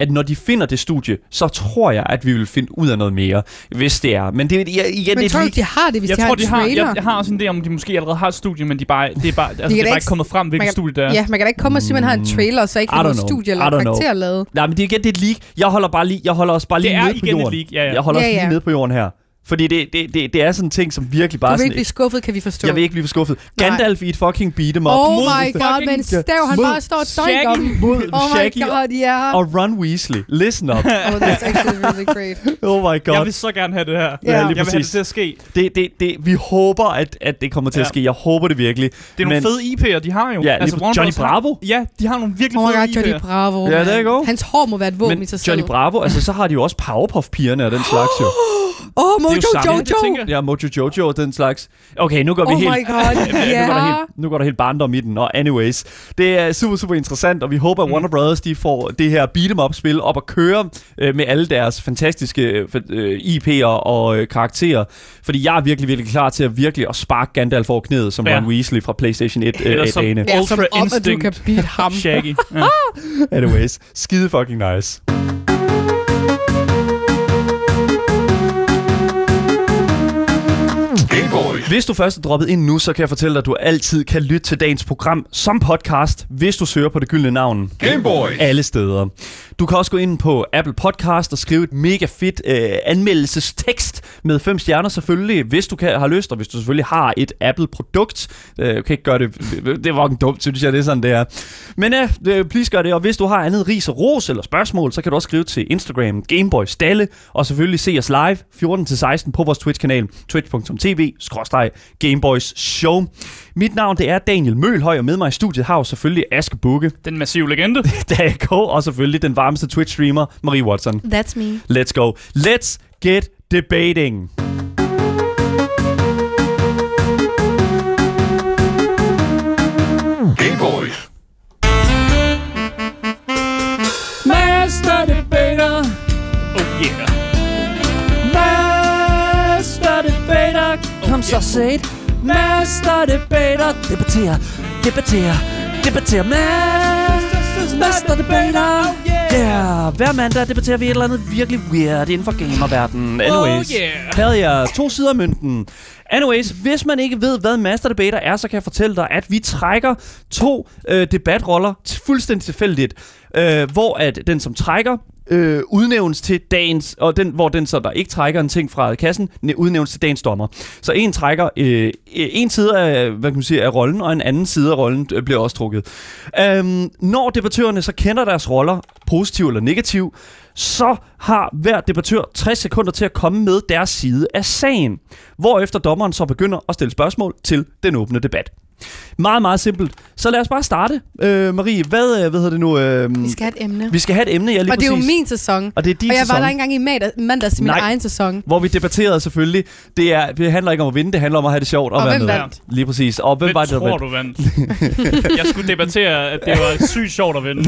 at når de finder det studie, så tror jeg, at vi vil finde ud af noget mere, hvis det er. Men det, jeg, igen, Men det tror du, de har det, hvis Jeg de tror, har de en har, jeg, jeg har også en idé om, de måske allerede har et studie, men de bare, det er, bare, altså, det kan er bare ikke kommet frem, hvilket kan- studie det er. Ja, man kan da ikke komme og sige, at man har en trailer, og så ikke har noget know. studie eller karakter lavet. Nej, men det er igen, det er et leak. Jeg holder, bare lige, jeg holder os bare Det lige er nede på igen et jorden. leak, ja, ja. Jeg holder Ja, os lige ja. nede på jorden her. Fordi det, det, det, det er sådan en ting, som virkelig Du bare vil sådan... ikke blive skuffet, kan vi forstå. jeg vil ikke blive for skuffet. Nej. Gandalf i et fucking beat em up. Oh mod, my god, med en stav, han bare står og støjker om. mod Oh my god, ja. og Ron Weasley. Listen up. Oh, that's actually really great. Oh my god. Jeg vil så gerne have det her. Ja. Ja, lige Jeg vil have det præcis. til at ske. Det, det, det, vi håber, at, at det kommer til at ske. Jeg håber det virkelig. Det er nogle fede IP'er, de har jo. Ja, lige Warner Johnny Bravo. Ja, de har nogle virkelig Oh my fede god, Johnny. Bravo. Ja, man. there you go. Hans hår må være et våben Men i sig selv. Johnny Bravo, altså så har de jo også Powerpuff-pigerne og den slags jo. Oh, Mojo Det er jo samme, det Jojo. tænker. Ja, Mojo Jojo og den slags. Okay, nu går vi Oh helt... my god, nu, går der ja. helt, nu går der helt barndom i den, og anyways. Det er super, super interessant, og vi håber, at Warner Brothers de får det her beat'em up-spil op at køre øh, med alle deres fantastiske øh, IP'er og øh, karakterer. Fordi jeg er virkelig, virkelig klar til at virkelig at sparke Gandalf over knæet, som Ja. Ron Weasley fra PlayStation 1 øh, Eller af som- dagene. Ja, som Ultra om, at du kan beat ham. Shaggy. Ja. Anyways, skide fucking nice. Hvis du først er droppet ind nu, så kan jeg fortælle dig, at du altid kan lytte til dagens program som podcast, hvis du søger på det gyldne navn. Gameboy. Alle steder. Du kan også gå ind på Apple Podcast og skrive et mega fedt øh, anmeldelsestekst med fem stjerner selvfølgelig, hvis du kan, har lyst, og hvis du selvfølgelig har et Apple-produkt. Øh, kan ikke gøre det, det var ikke dumt, synes jeg, det er sådan, det er. Men ja, øh, please gør det, og hvis du har andet ris og ros eller spørgsmål, så kan du også skrive til Instagram Gameboy Stalle, og selvfølgelig se os live 14-16 på vores Twitch-kanal, twitch.tv, Gameboys Show. Mit navn, det er Daniel Mølhøj, og med mig i studiet har jo selvfølgelig Aske Bukke, Den massive legende. Dag og selvfølgelig den varmeste Twitch-streamer, Marie Watson. That's me. Let's go. Let's get debating. Set. Master Debater, debatterer, debatterer, debatterer. Master, Debater. Yeah, hver mandag debatterer vi et eller andet virkelig weird inden for gamerverdenen. Anyways, Oh, yeah. havde jeg to sider af mønten. Anyways, hvis man ikke ved, hvad Master Debater er, så kan jeg fortælle dig, at vi trækker to øh, debatroller fuldstændig tilfældigt. Øh, hvor at den, som trækker, øh, udnævnes til dagens, og den, hvor den så, der ikke trækker en ting fra kassen, udnævnes til dagens dommer. Så en trækker øh, en side af, hvad kan man sige, af rollen, og en anden side af rollen øh, bliver også trukket. Øhm, når debattørerne så kender deres roller, positiv eller negativ, så har hver debattør 60 sekunder til at komme med deres side af sagen. Hvorefter dommeren så begynder at stille spørgsmål til den åbne debat. Meget, meget simpelt. Så lad os bare starte. Øh, Marie, hvad, øh, hvad hedder det nu? Øh, Vi skal have et emne. vi skal have et emne, ja lige Og det er jo præcis. min sæson. Og det er din Og jeg sæson, var der engang i mandag- mandags i min Nej. egen sæson. hvor vi debatterede selvfølgelig. Det, er, det handler ikke om at vinde, det handler om at have det sjovt og, Og være hvem vandt? Lige præcis. Og hvem Hvem var det, der tror vandt? du vandt? jeg skulle debattere, at det var sygt sjovt at vinde.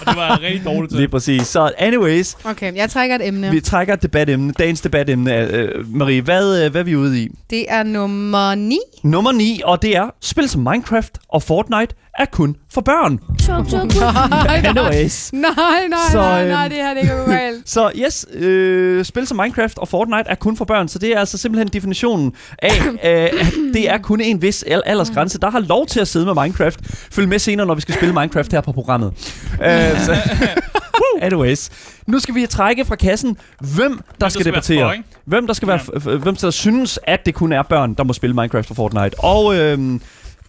Og det var rigtig dårligt til. Lige præcis. Så anyways, Okay, jeg trækker et emne. vi trækker et debatemne. Dagens debatemne er, øh, Marie, hvad, øh, hvad er vi ude i? Det er nummer 9. Nummer 9, og det er, spil som Minecraft og Fortnite er kun for børn. nej, nej, Anyways. nej, nej, Så, nej, nej, øhm, det her det er galt. Så yes, øh, spil som Minecraft og Fortnite er kun for børn, så det er altså simpelthen definitionen af, øh, at det er kun en vis al- aldersgrænse, der har lov til at sidde med Minecraft. Følg med senere, når vi skal spille Minecraft her på programmet. øh, så, anyways, nu skal vi trække fra kassen, hvem der skal være debattere. for? Hvem der skal være, f- f- hvem der synes, at det kun er børn, der må spille Minecraft og Fortnite. Og øh,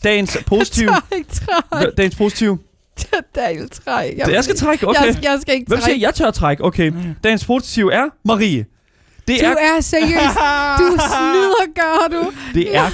dagens positiv, Jeg træk, træk. dagens positiv. Daniel, træk. Jeg skal trække, okay. Jeg, jeg skal ikke Hvem siger, trække. jeg tør trække? Okay. Dagens positiv er Marie. Det Du er, er seriøs. Du snyder, gør du. det er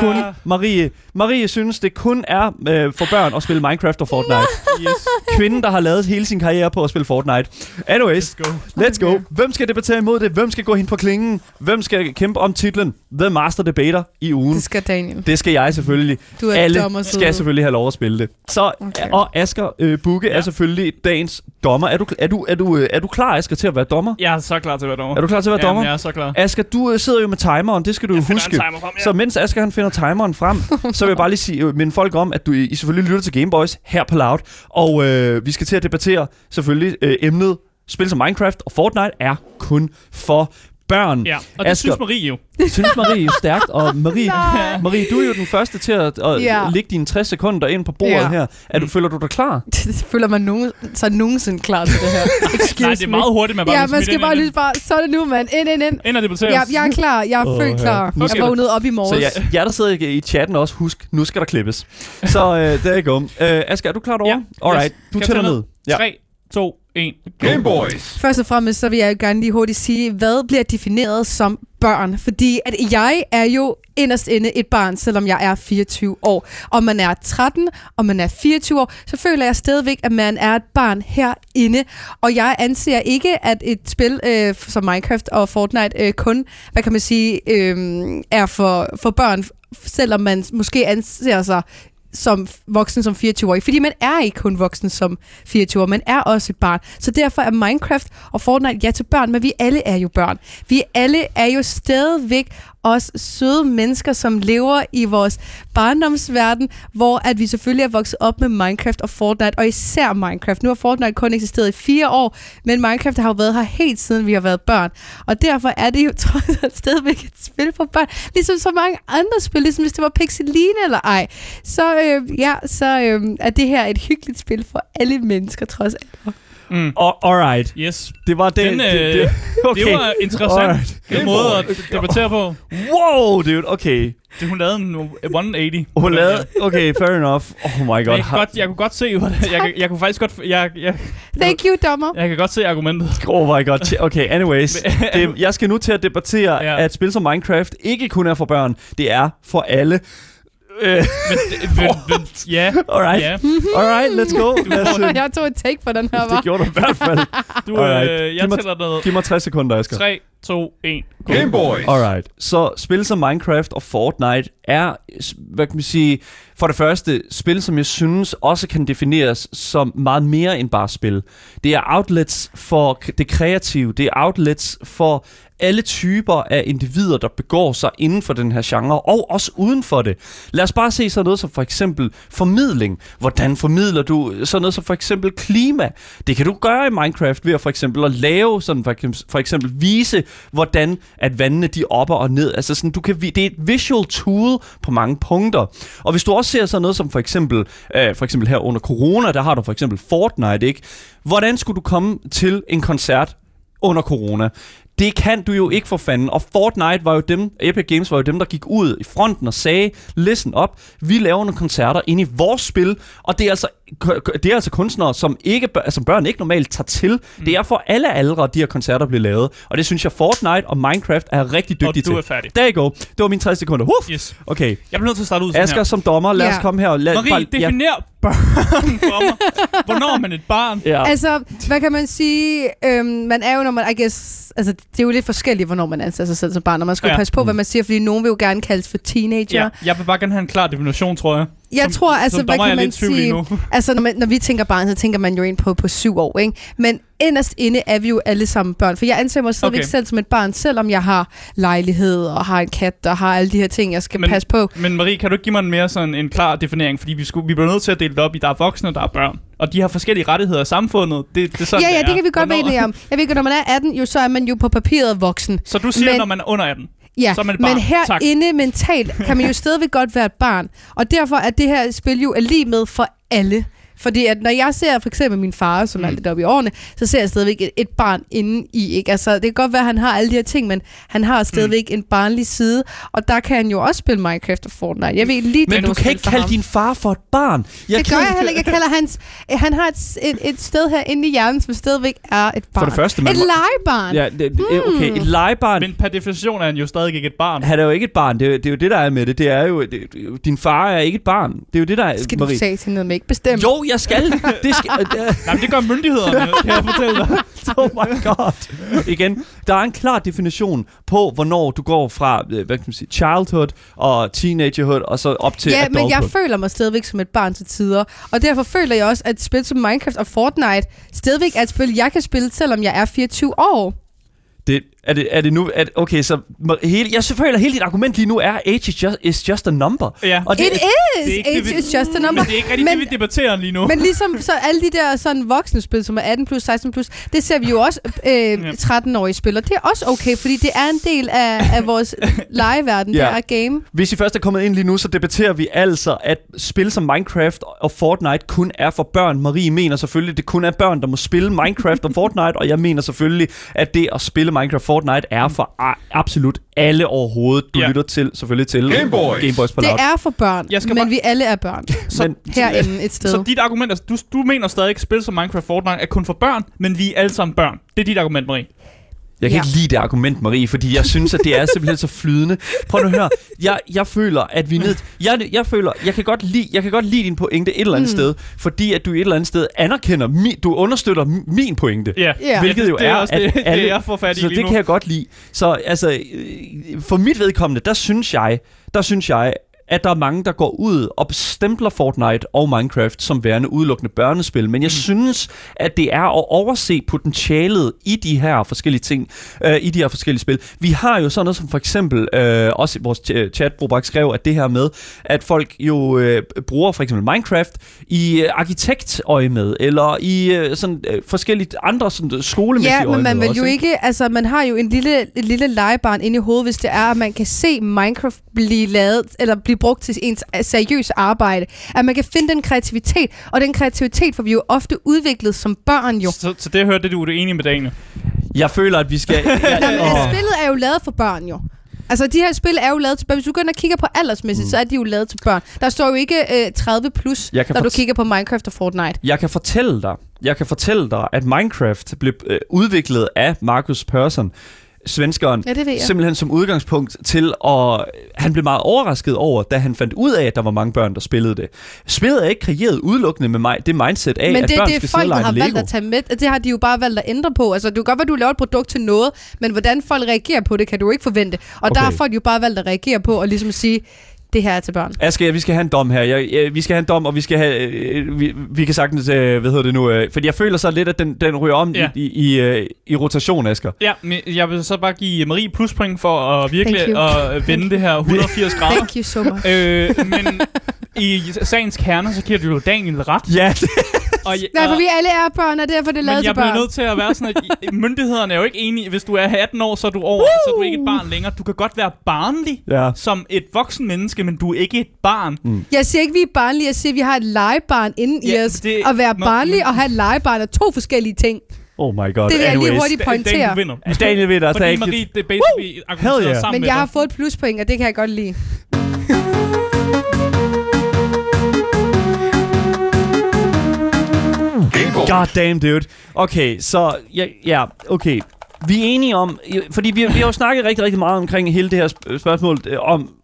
kun Marie. Marie synes, det kun er øh, for børn at spille Minecraft og Fortnite. Yes. Kvinden, der har lavet hele sin karriere på at spille Fortnite. Anyways, Let's go. let's go. Hvem skal debattere imod det? Hvem skal gå hen på klingen? Hvem skal kæmpe om titlen The Master Debater i ugen? Det skal Daniel. Det skal jeg selvfølgelig. Du er Alle dommer, skal selvfølgelig have lov at spille det. Så, Okay. og Asger øh, Bukke ja. er Ja. selvfølgelig dagens dommer. Er du, er, du, er, du, øh, er du klar, Asger, til at være dommer? Jeg er så klar til at være dommer. Er du klar til at være dommer? Jamen, jeg er så klar. Asger, du øh, sidder jo med timeren, det skal du finder huske. frem, ja. Så mens Asger han finder timeren frem, så vil jeg bare lige sige, øh, minde folk om, at du I selvfølgelig lytter til Gameboys her på Loud. Og øh, vi skal til at debattere selvfølgelig øh, emnet spil som Minecraft og Fortnite er kun for børn. Ja, og det Asger. synes Marie jo. Det synes Marie jo stærkt, og Marie. Marie, du er jo den første til at, at Ja. lægge dine 60 sekunder ind på bordet Ja. her. Er du, føler du dig klar? Det føler man nogen, så nogensinde klar til det her. Excuse Nej, det er me. meget hurtigt, man bare Ja, bliver man skal bare lige bare, så er det nu, mand. Ind, ind, ind. det. Ind og debattere. Ja, jeg er klar. Jeg er Åh, født klar. Nu Jeg vågnede op i Så morges. jeg, jer, der sidder i i chatten også, husk, nu skal der klippes. Så øh, der er go. Øh, Asger, er du klar derovre? Ja. Alright, Yes. du jeg tæller tælle ned. Ja. 3, 2, 1. Gameboys. Først og fremmest, så vil jeg gerne lige hurtigt sige, hvad bliver defineret som børn? Fordi at jeg er jo inderst inde et barn, selvom jeg er 24 år. Om man er 13, og man er 24 år, så føler jeg stadigvæk, at man er et barn herinde. Og jeg anser ikke, at et spil øh, som Minecraft og Fortnite øh, kun, hvad kan man sige, øh, er for, for børn, selvom man måske anser sig som voksen som 24-årig. Fordi man er ikke kun voksen som 24 man er også et barn. Så derfor er Minecraft og Fortnite ja til børn, men vi alle er jo børn. Vi alle er jo stadigvæk os søde mennesker, som lever i vores barndomsverden, hvor at vi selvfølgelig er vokset op med Minecraft og Fortnite, og især Minecraft. Nu har Fortnite kun eksisteret i fire år, men Minecraft har jo været her helt siden vi har været børn. Og derfor er det jo trods alt stadigvæk et spil for børn. Ligesom så mange andre spil, ligesom hvis det var Pixeline eller ej. Så øh, ja, så øh, er det her et hyggeligt spil for alle mennesker, trods alt. Mm. Og, alright, Yes. det var det. Den, det, øh, det, okay. Det var interessant. Alright. En måde at debattere på. Wow, dude, okay. Det, hun lavede en 180. Hun lavede... Okay, fair enough. Oh my god. Jeg, kan godt, jeg kunne godt se, hvordan, jeg, kan- jeg kunne faktisk godt, jeg, jeg, Thank you, dommer. jeg kan godt se argumentet. Oh my god. Okay, anyways. Det, jeg skal nu til at debattere, ja. at spil som Minecraft ikke kun er for børn. Det er for alle. Øh, Men, men, men ja, alright. ja. Alright, let's go. Lad os, øh, Jeg tog et take på den her, var. det gjorde du i hvert fald. Du, Alright. øh, Giv jeg mig- tæller ned. Giv mig 60 sekunder, Asger. 3, 2, 1. Gameboys. Alright. Så spil som Minecraft og Fortnite er, hvad kan man sige, for det første, spil, som jeg synes også kan defineres som meget mere end bare spil. Det er outlets for det kreative, det er outlets for alle typer af individer, der begår sig inden for den her genre, og også uden for det. Lad os bare se sådan noget som for eksempel formidling. Hvordan formidler du øh, sådan noget som for eksempel klima? Det kan du gøre i Minecraft ved at for eksempel at lave, sådan for, eksempel- for eksempel vise, hvordan at vandene de opper og ned. Altså sådan, du kan, det er et visual tool på mange punkter. Og hvis du også ser sådan noget som for eksempel, øh, for eksempel her under corona, der har du for eksempel Fortnite, ikke? Hvordan skulle du komme til en koncert under corona? Det kan du jo ikke for fanden. Og Fortnite var jo dem, Epic Games var jo dem, der gik ud i fronten og sagde, listen op, vi laver nogle koncerter ind i vores spil, og det er altså, det er altså kunstnere, som, ikke, bør- altså børn ikke normalt tager til. Mm. Det er for alle aldre, de her koncerter bliver lavet. Og det synes jeg, Fortnite og Minecraft er rigtig Og dygtige du til. er færdig. There you go. Det var mine 60 sekunder. Uff. Yes. Okay. Jeg bliver nødt til at starte ud Asger her. som dommer, lad os Ja. komme her. Lad, Marie, ja. Børn for mig. Hvornår er man et barn? Ja. Altså, hvad kan man sige? Øhm, man er jo, når man, I guess, altså, det er jo lidt forskelligt, hvornår man anser sig selv som barn, og man skal ja. Passe på, hvad Mm. man siger, fordi nogen vil jo gerne kaldes for teenager. Ja, jeg vil bare gerne have en klar definition, tror jeg. Jeg Som- tror, altså, som hvad kan man sige? Altså, når, man, når vi tænker barn, så tænker man jo ind på, på syv år, ikke? Men inderst inde er vi jo alle sammen børn. For jeg anser mig stadigvæk Okay. selv som et barn, selvom jeg har lejlighed og har en kat og har alle de her ting, jeg skal Men- passe på. Men Marie, kan du ikke give mig en mere sådan en klar definering? Fordi vi, skulle, vi bliver nødt til at dele det op i, der er voksne og der er børn. Og de har forskellige rettigheder i samfundet. Det, det er sådan, ja, ja, det, det er. kan vi godt være enige om. Jeg ved når man er 18, jo, så er man jo på papiret voksen. Så du siger, Men- når man er under 18? Ja, Så er man barn. men herinde mentalt kan man jo stadigvæk godt være et barn. Og derfor er det her spil jo lige med for alle. Fordi at når jeg ser for eksempel min far, som er lidt oppe i årene, så ser jeg stadigvæk et, et barn inde i. Ikke? Altså, det kan godt være, at han har alle de her ting, men han har stadigvæk en barnlig side. Og der kan han jo også spille Minecraft og Fortnite. Jeg ved lige, det Men du noget kan ikke kalde ham. din far for et barn. Jeg det gør jeg heller ikke. Jeg kalder hans... Han har et, et, et sted herinde i hjernen, som stadigvæk er et barn. For det første, man Et legebarn. Ja, det, det, okay, et legebarn. Men per definition er han jo stadig ikke et barn. Han er jo ikke et barn. Det er, jo- det er jo det, der er med det. Det er jo, det, det, din far er ikke et barn. Det er jo det, der er, Skal du Marie. sige til noget med ikke bestemme? Jo, jeg skal. Det skal Nej, men det gør myndighederne, kan jeg fortælle dig. oh my god. Igen, der er en klar definition på, hvornår du går fra, øh, hvad kan man sige, childhood og teenagerhood, og så op til Ja, men jeg adulthood. føler mig stadigvæk som et barn til tider. Og derfor føler jeg også, at spil som Minecraft og Fortnite stadigvæk er et spil, jeg kan spille, selvom jeg er 24 år. Det, er, det, er det nu... Er, okay, så hele, jeg føler, at hele dit argument lige nu er, age is just, is just a number. Ja. Og det, It is! det er ikke det, Age vi- is just a number. Men det er ikke rigtig Men- det, vi debatterer lige nu. Men ligesom så alle de der sådan voksne spil, som er 18 plus, 16 plus, det ser vi jo også øh, 13-årige spil, og det er også okay, fordi det er en del af, af vores legeverden, Ja. det er game. Hvis I først er kommet ind lige nu, så debatterer vi altså, at spil som Minecraft og Fortnite kun er for børn. Marie mener selvfølgelig, at det kun er børn, der må spille Minecraft og Fortnite, og jeg mener selvfølgelig, at det at spille Minecraft og Fortnite er for absolut alle overhovedet. Du Ja. lytter til selvfølgelig til Gameboys. Gameboys på Det Loud. er for børn, Jeg skal men bare- vi alle er børn Så, Men- herinde et sted. så dit argument er, du, du mener stadig, at spil som Minecraft Fortnite er kun for børn, men vi er alle sammen børn. Det er dit argument, Marie. Jeg kan Ja. ikke lide det argument, Marie, fordi jeg synes, at det er simpelthen så flydende. Prøv nu at høre. Jeg, jeg føler, at vi nødt... Jeg, jeg føler, jeg kan, godt lide, jeg kan godt lide din pointe et eller andet mm. sted, fordi at du et eller andet sted anerkender, mi, du understøtter mi- min pointe. Ja, Ja. Hvilket det, jo det er også at det, alle- det, jeg får fat i Så lige det nu. kan jeg godt lide. Så altså, øh, for mit vedkommende, der synes jeg, der synes jeg, at der er mange, der går ud og stempler Fortnite og Minecraft som værende udelukkende børnespil. Men jeg mm. synes, at det er at overse potentialet i de her forskellige ting, øh, i de her forskellige spil. Vi har jo sådan noget som for eksempel, øh, også i vores ch- chat, Brobak skrev, at det her med, at folk jo øh, bruger for eksempel Minecraft i øh, arkitektøje med, eller i øh, sådan øh, forskellige andre sådan, skolemæssige Ja, men man vil også, jo ikke? ikke, altså man har jo en lille, et lille legebarn inde i hovedet, hvis det er, at man kan se Minecraft blive lavet, eller blive brugt til ens seriøse arbejde. At man kan finde den kreativitet, og den kreativitet får vi jo ofte udviklet som børn jo. Så, så det hørte, det du er enig med Daniel. Jeg føler, at vi skal... Jamen, Åh. oh. Spillet er jo lavet for børn jo. Altså, de her spil er jo lavet til børn. Hvis du går ind og kigger på aldersmæssigt, mm. så er de jo lavet til børn. Der står jo ikke øh, 30 plus, når du kigger på Minecraft og Fortnite. Jeg kan fortælle dig, jeg kan fortælle dig, at Minecraft blev øh, udviklet af Markus Persson, svenskeren, Ja, det ved jeg. simpelthen som udgangspunkt til at... Han blev meget overrasket over, da han fandt ud af, at der var mange børn, der spillede det. Spillet er ikke kreeret udelukkende med mig, det mindset af, Men at det er børn det, skal folk og har lege valgt Lego. at tage med. Det har de jo bare valgt at ændre på. Altså, det kan godt være, du laver et produkt til noget, men hvordan folk reagerer på det, kan du ikke forvente. Og der Okay. har folk jo bare valgt at reagere på og ligesom sige, det her er til børn. Asger, vi skal have en dom her. Jeg, jeg, vi skal have en dom, og vi skal have... Øh, vi, vi kan sagtens... Øh, hvad hedder det nu? Øh, fordi jeg føler så lidt, at den, den ryger om Ja. i, i, i, øh, i rotation, Asger. Ja, men jeg vil så bare give Marie pluspoint for at virkelig at vende det her 180 grader. Thank you so much. øh, men i sagens kerne, så giver du jo Daniel ret. Ja, det, Og, Nej, for og- vi alle er børn, og derfor er det lavet men til jeg bliver børn. nødt til at være sådan, at i- myndighederne er jo ikke enige. Hvis du er 18 år, så er du over, så er du ikke et barn længere. Du kan godt være barnlig ja. som et voksen menneske, men du er ikke et barn. Jeg siger ikke, vi er barnlige. Jeg siger, at vi har et legebarn inde i Ja, os. det- At være barnlig og have et legebarn er to forskellige ting. Oh my god. Det vil jeg lige hurtigt Daniel, pointere. du vinder. Daniel vinder. Fordi you. Marie, det er basically yeah. sammen Men jeg har fået et pluspoint, og det kan jeg godt lide. God damn, dude. Okay, så ja, ja okay. Vi er enige om, fordi vi, vi har jo snakket rigtig, rigtig meget omkring hele det her spørgsmål øh, om,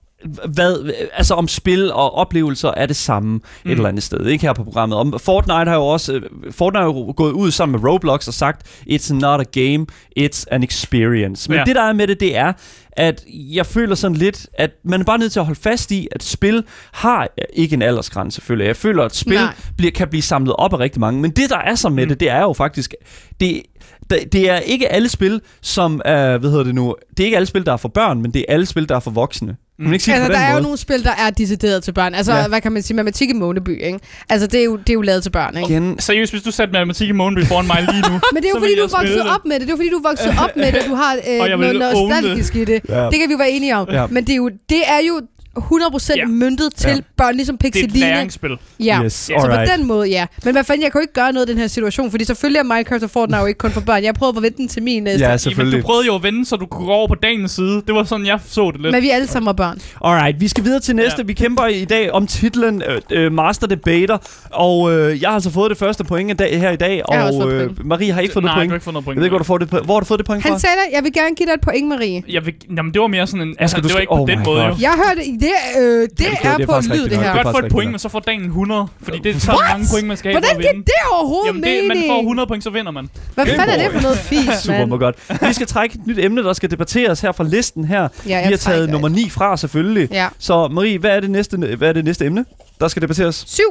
hvad, altså om spil og oplevelser er det samme mm. et eller andet sted, ikke her på programmet. Om Fortnite har jo også, øh, Fortnite har jo gået ud sammen med Roblox og sagt, it's not a game, it's an experience. Men Ja. det der er med det, det er, at jeg føler sådan lidt, at man er bare nødt til at holde fast i, at spil har ikke en aldersgrænse, selvfølgelig. Jeg føler, at spil Nej. bliver, kan blive samlet op af rigtig mange. Men det, der er så med Mm. det, det er jo faktisk... Det, det, det er ikke alle spil, som er, hvad hedder det nu, det er ikke alle spil, der er for børn, men det er alle spil, der er for voksne. Man ikke sige Altså, der den er jo måde? nogle spil, der er decideret til børn. Altså, Ja. hvad kan man sige? Matematik i Måneby, ikke? Altså, det er jo, det er jo lavet til børn, ikke? Igen, Seriøst, hvis du satte matematik i måneden foran mig lige nu, Men det er jo fordi, du er vokset op med det. Det er jo fordi, du er vokset op med det. Du har øh, noget own det. nostalgisk i det. Ja. Det kan vi jo være enige om. Ja. Men det er jo, det er jo 100% Ja. møntet til Ja. børn, ligesom Det er et Pixeline. læringsspil. Ja, Yes, så på alright. den måde, ja. Men hvad fanden, jeg kan jo ikke gøre noget i den her situation, fordi selvfølgelig er Minecraft og Fortnite jo ikke kun for børn. Jeg prøvede at vente den til min næste. Ja, Jamen, selvfølgelig. du prøvede jo at vende, så du kunne gå over på dagens side. Det var sådan, jeg så det lidt. Men vi alle sammen var børn. Alright, vi skal videre til næste. Ja. Vi kæmper i dag om titlen øh, øh, Master Debater, og øh, jeg har altså fået det første point i dag, her i dag, Jeg har og øh, point. Marie har ikke fået Nej, noget du point. har ikke fået noget point. Jeg ved ikke, hvor du får det, på- hvor har du fået det point fra? Han sagde det, jeg vil gerne give dig et point, Marie. Jeg vil, jamen, det var mere sådan en... Altså, du det var skal- ikke på oh den my måde, God. jo. Jeg hørte, det, øh, det, det er er på lyd, det her. Du kan Det er godt få et point, men så får dagen 100. Fordi det er så What? mange point, man skal have Hvordan for at vinde. det overhovedet Jamen, det, man får 100 point, så vinder man. Hvad Game fanden er det for noget fis, Super meget godt. Vi skal trække et nyt emne, der skal debatteres her fra listen her. Ja, Vi har taget nummer 9 fra, selvfølgelig. Ja. Så Marie, hvad er det næste, hvad er det næste emne, der skal debatteres? Syv.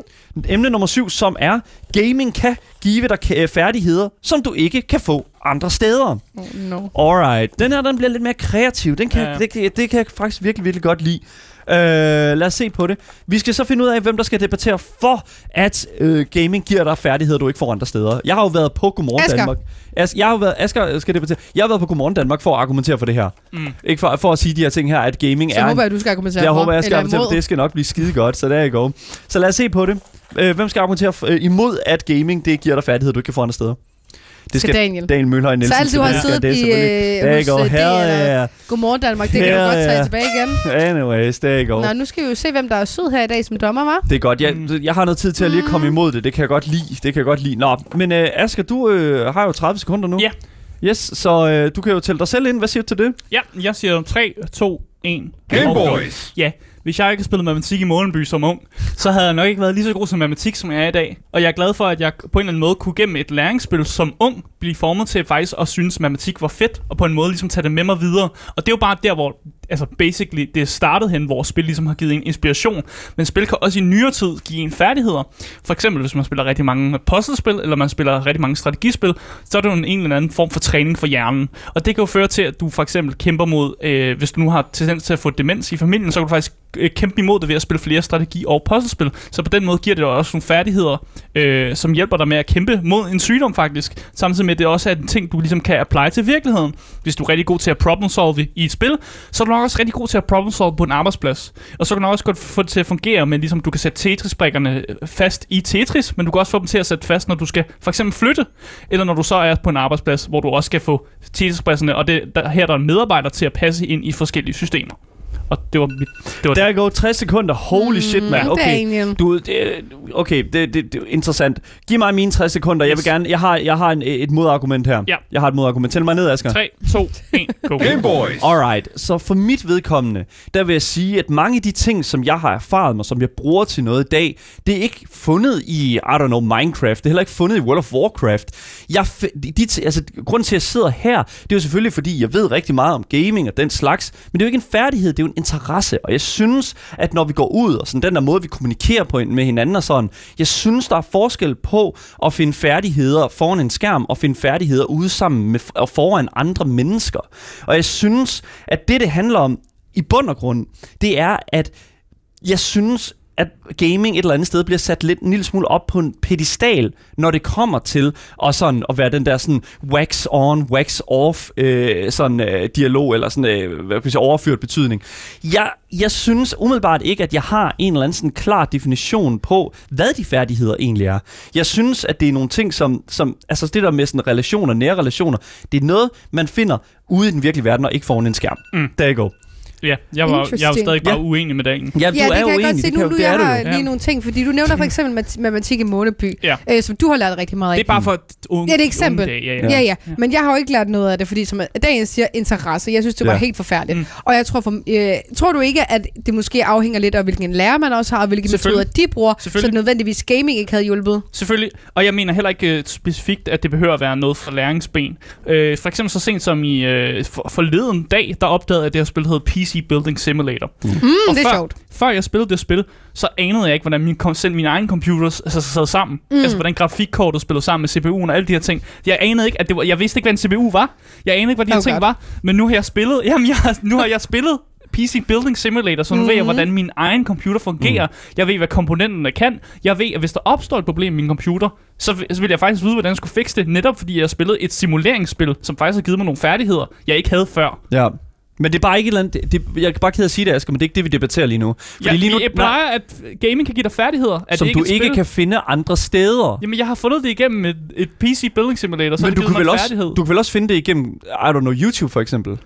Emne nummer 7, som er, gaming kan give dig færdigheder, som du ikke kan få andre steder. Oh, no. Alright. Den her, den bliver lidt mere kreativ. Den kan, Ja, det, kan- det kan jeg faktisk virkelig, virkelig godt lide. Uh, lad os se på det. Vi skal så finde ud af, hvem der skal debattere for, at uh, gaming giver dig færdigheder, du ikke får andre steder. Jeg har jo været på Godmorgen Asger. Danmark. As, jeg har jo været, Asger skal debattere. Jeg har været på Godmorgen Danmark for at argumentere for det her. Mm. Ikke for, for at sige de her ting her, at gaming Så er... håber jeg, du skal argumentere jeg for. håber, jeg skal argumentere for. Det skal nok blive skide godt, så der er go. Så lad os se på det. Uh, hvem skal argumentere for, uh, imod, at gaming det giver dig færdigheder, du ikke kan få andre steder? Det Skal Daniel. Daniel Mølhøj Nielsen. Så alt du har det siddet det i øh, Der hos øh, her, eller ja. Godmorgen Danmark, det kan Her, du godt tage tilbage igen. Anyways, der går. Nå, nu skal vi jo se, hvem der er sød her i dag som dommer, var. Det er godt. Jeg, Mm. jeg har noget tid til at lige komme imod det. Det kan jeg godt lide. Det kan jeg godt lide. Nå, men øh, Asger, du øh, har jo 30 sekunder nu. Ja. Yes, så øh, du kan jo tælle dig selv ind. Hvad siger du til det? Ja, jeg siger 3, 2, 1. Game Boys. Ja, hvis jeg ikke havde spillet matematik i Målenby som ung, så havde jeg nok ikke været lige så god som matematik, som jeg er i dag. Og jeg er glad for, at jeg på en eller anden måde kunne gennem et læringsspil som ung blive formet til faktisk at synes, at matematik var fedt, og på en måde ligesom tage det med mig videre. Og det er jo bare der, hvor altså basically det startede hen, hvor spil ligesom har givet en inspiration. Men spil kan også i nyere tid give en færdigheder. For eksempel, hvis man spiller rigtig mange puzzlespil, eller man spiller rigtig mange strategispil, så er det jo en, en eller anden form for træning for hjernen. Og det kan jo føre til, at du for eksempel kæmper mod, øh, hvis du nu har tendens til at få demens i familien, så kan du faktisk øh, kæmpe imod det ved at spille flere strategi- og puzzlespil. Så på den måde giver det dig også nogle færdigheder, øh, som hjælper dig med at kæmpe mod en sygdom faktisk. Samtidig med, at det også er en ting, du ligesom kan apply til virkeligheden. Hvis du er rigtig god til at problem solve i et spil, så er du nok også rigtig god til at problem solve på en arbejdsplads. Og så kan du nok også godt få det til at fungere med, ligesom du kan sætte Tetris-brikkerne øh, fast i Tetris, men du kan også få dem til at sætte fast, når du skal for eksempel flytte, eller når du så er på en arbejdsplads, hvor du også skal få Tetris-brikkerne, og det, der, her er der en medarbejder til at passe ind i forskellige systemer. Og det var mit... Det var Der går 60 sekunder. Holy shit, mand. Okay. Daniel. Du, det, okay, det, det, det er interessant. Giv mig mine 60 sekunder. Jeg vil gerne... Jeg har, jeg har en, et modargument her. Ja. Jeg har et modargument. Tæl mig ned, Asger. 3, 2, 1, go. Game Boys. Alright, så for mit vedkommende, der vil jeg sige, at mange af de ting, som jeg har erfaret mig, som jeg bruger til noget i dag, det er ikke fundet i, I don't know, Minecraft. Det er heller ikke fundet i World of Warcraft. Jeg, de, de, altså, grunden til, at jeg sidder her, det er jo selvfølgelig, fordi jeg ved rigtig meget om gaming og den slags, men det er jo ikke en færdighed, det er jo en interesse. Og jeg synes, at når vi går ud, og sådan den der måde, vi kommunikerer på med hinanden og sådan, jeg synes, der er forskel på at finde færdigheder foran en skærm, og finde færdigheder ude sammen med, og foran andre mennesker. Og jeg synes, at det, det handler om i bund og grund, det er, at jeg synes, at gaming et eller andet sted bliver sat lidt en lille smule op på en pedestal, når det kommer til at, sådan, at være den der sådan wax on, wax off øh, sådan, øh, dialog, eller sådan, øh, hvad jeg sige, overført betydning. Jeg, jeg synes umiddelbart ikke, at jeg har en eller anden sådan klar definition på, hvad de færdigheder egentlig er. Jeg synes, at det er nogle ting, som, som altså det der med sådan relationer, nære relationer, det er noget, man finder ude i den virkelige verden, og ikke foran en skærm. Mm. There you go. Ja, jeg var, jeg var stadig bare Ja. uenig med dagen. Ja, Ja, du det er kan jo jeg godt se. Det, Nu, kan, nu det jeg er du har lige Ja. nogle ting, fordi du nævner for eksempel mat- matematik i Måneby, Ja. øh, som du har lært rigtig meget af. Det er bare for et unge, Det er et eksempel. dage, ja, ja. Ja, ja, men jeg har jo ikke lært noget af det, fordi som dagen siger, interesse. Jeg synes, det var Ja. helt forfærdeligt. Mm. Og jeg tror, for, øh, tror du ikke, at det måske afhænger lidt af, hvilken lærer man også har, og hvilke metoder de bruger, så nødvendigvis gaming ikke havde hjulpet? Selvfølgelig, og jeg mener heller ikke øh, specifikt, at det behøver at være noget fra læringsben. Øh, for eksempel så sent som i øh, for, forleden dag, der opdagede jeg, at det her spil hed PC Building Simulator. Mm, Og det er før, sjovt. Før jeg spillede det spil, så anede jeg ikke, hvordan min, selv min egen computer s- altså, sad sammen. Mm. Altså, hvordan grafikkortet spillede sammen med CPU'en og alle de her ting. Jeg anede ikke, at det var... Jeg vidste ikke, hvad en CPU var. Jeg anede ikke, hvad de her Oh ting God. var. Men nu har jeg spillet... Jamen, jeg, nu har jeg spillet PC Building Simulator, så nu mm. ved jeg, hvordan min egen computer fungerer. Mm. Jeg ved, hvad komponenterne kan. Jeg ved, at hvis der opstår et problem i min computer, så, vil- så vil jeg faktisk vide, hvordan jeg skulle fikse det, netop fordi jeg har spillet et simuleringsspil, som faktisk har givet mig nogle færdigheder, jeg ikke havde før. Ja. Men det er bare ikke et eller andet... Det, det, jeg er bare ked af at sige det, Asger, men det er ikke det, vi debatterer lige nu. Fordi ja, lige nu, jeg plejer, at gaming kan give dig færdigheder. At som det du er et ikke spil. kan finde andre steder. Jamen, jeg har fundet det igennem et, et PC Building Simulator, så men du det kan, vel også, færdighed. du kan vel også finde det igennem, I don't know, YouTube for eksempel.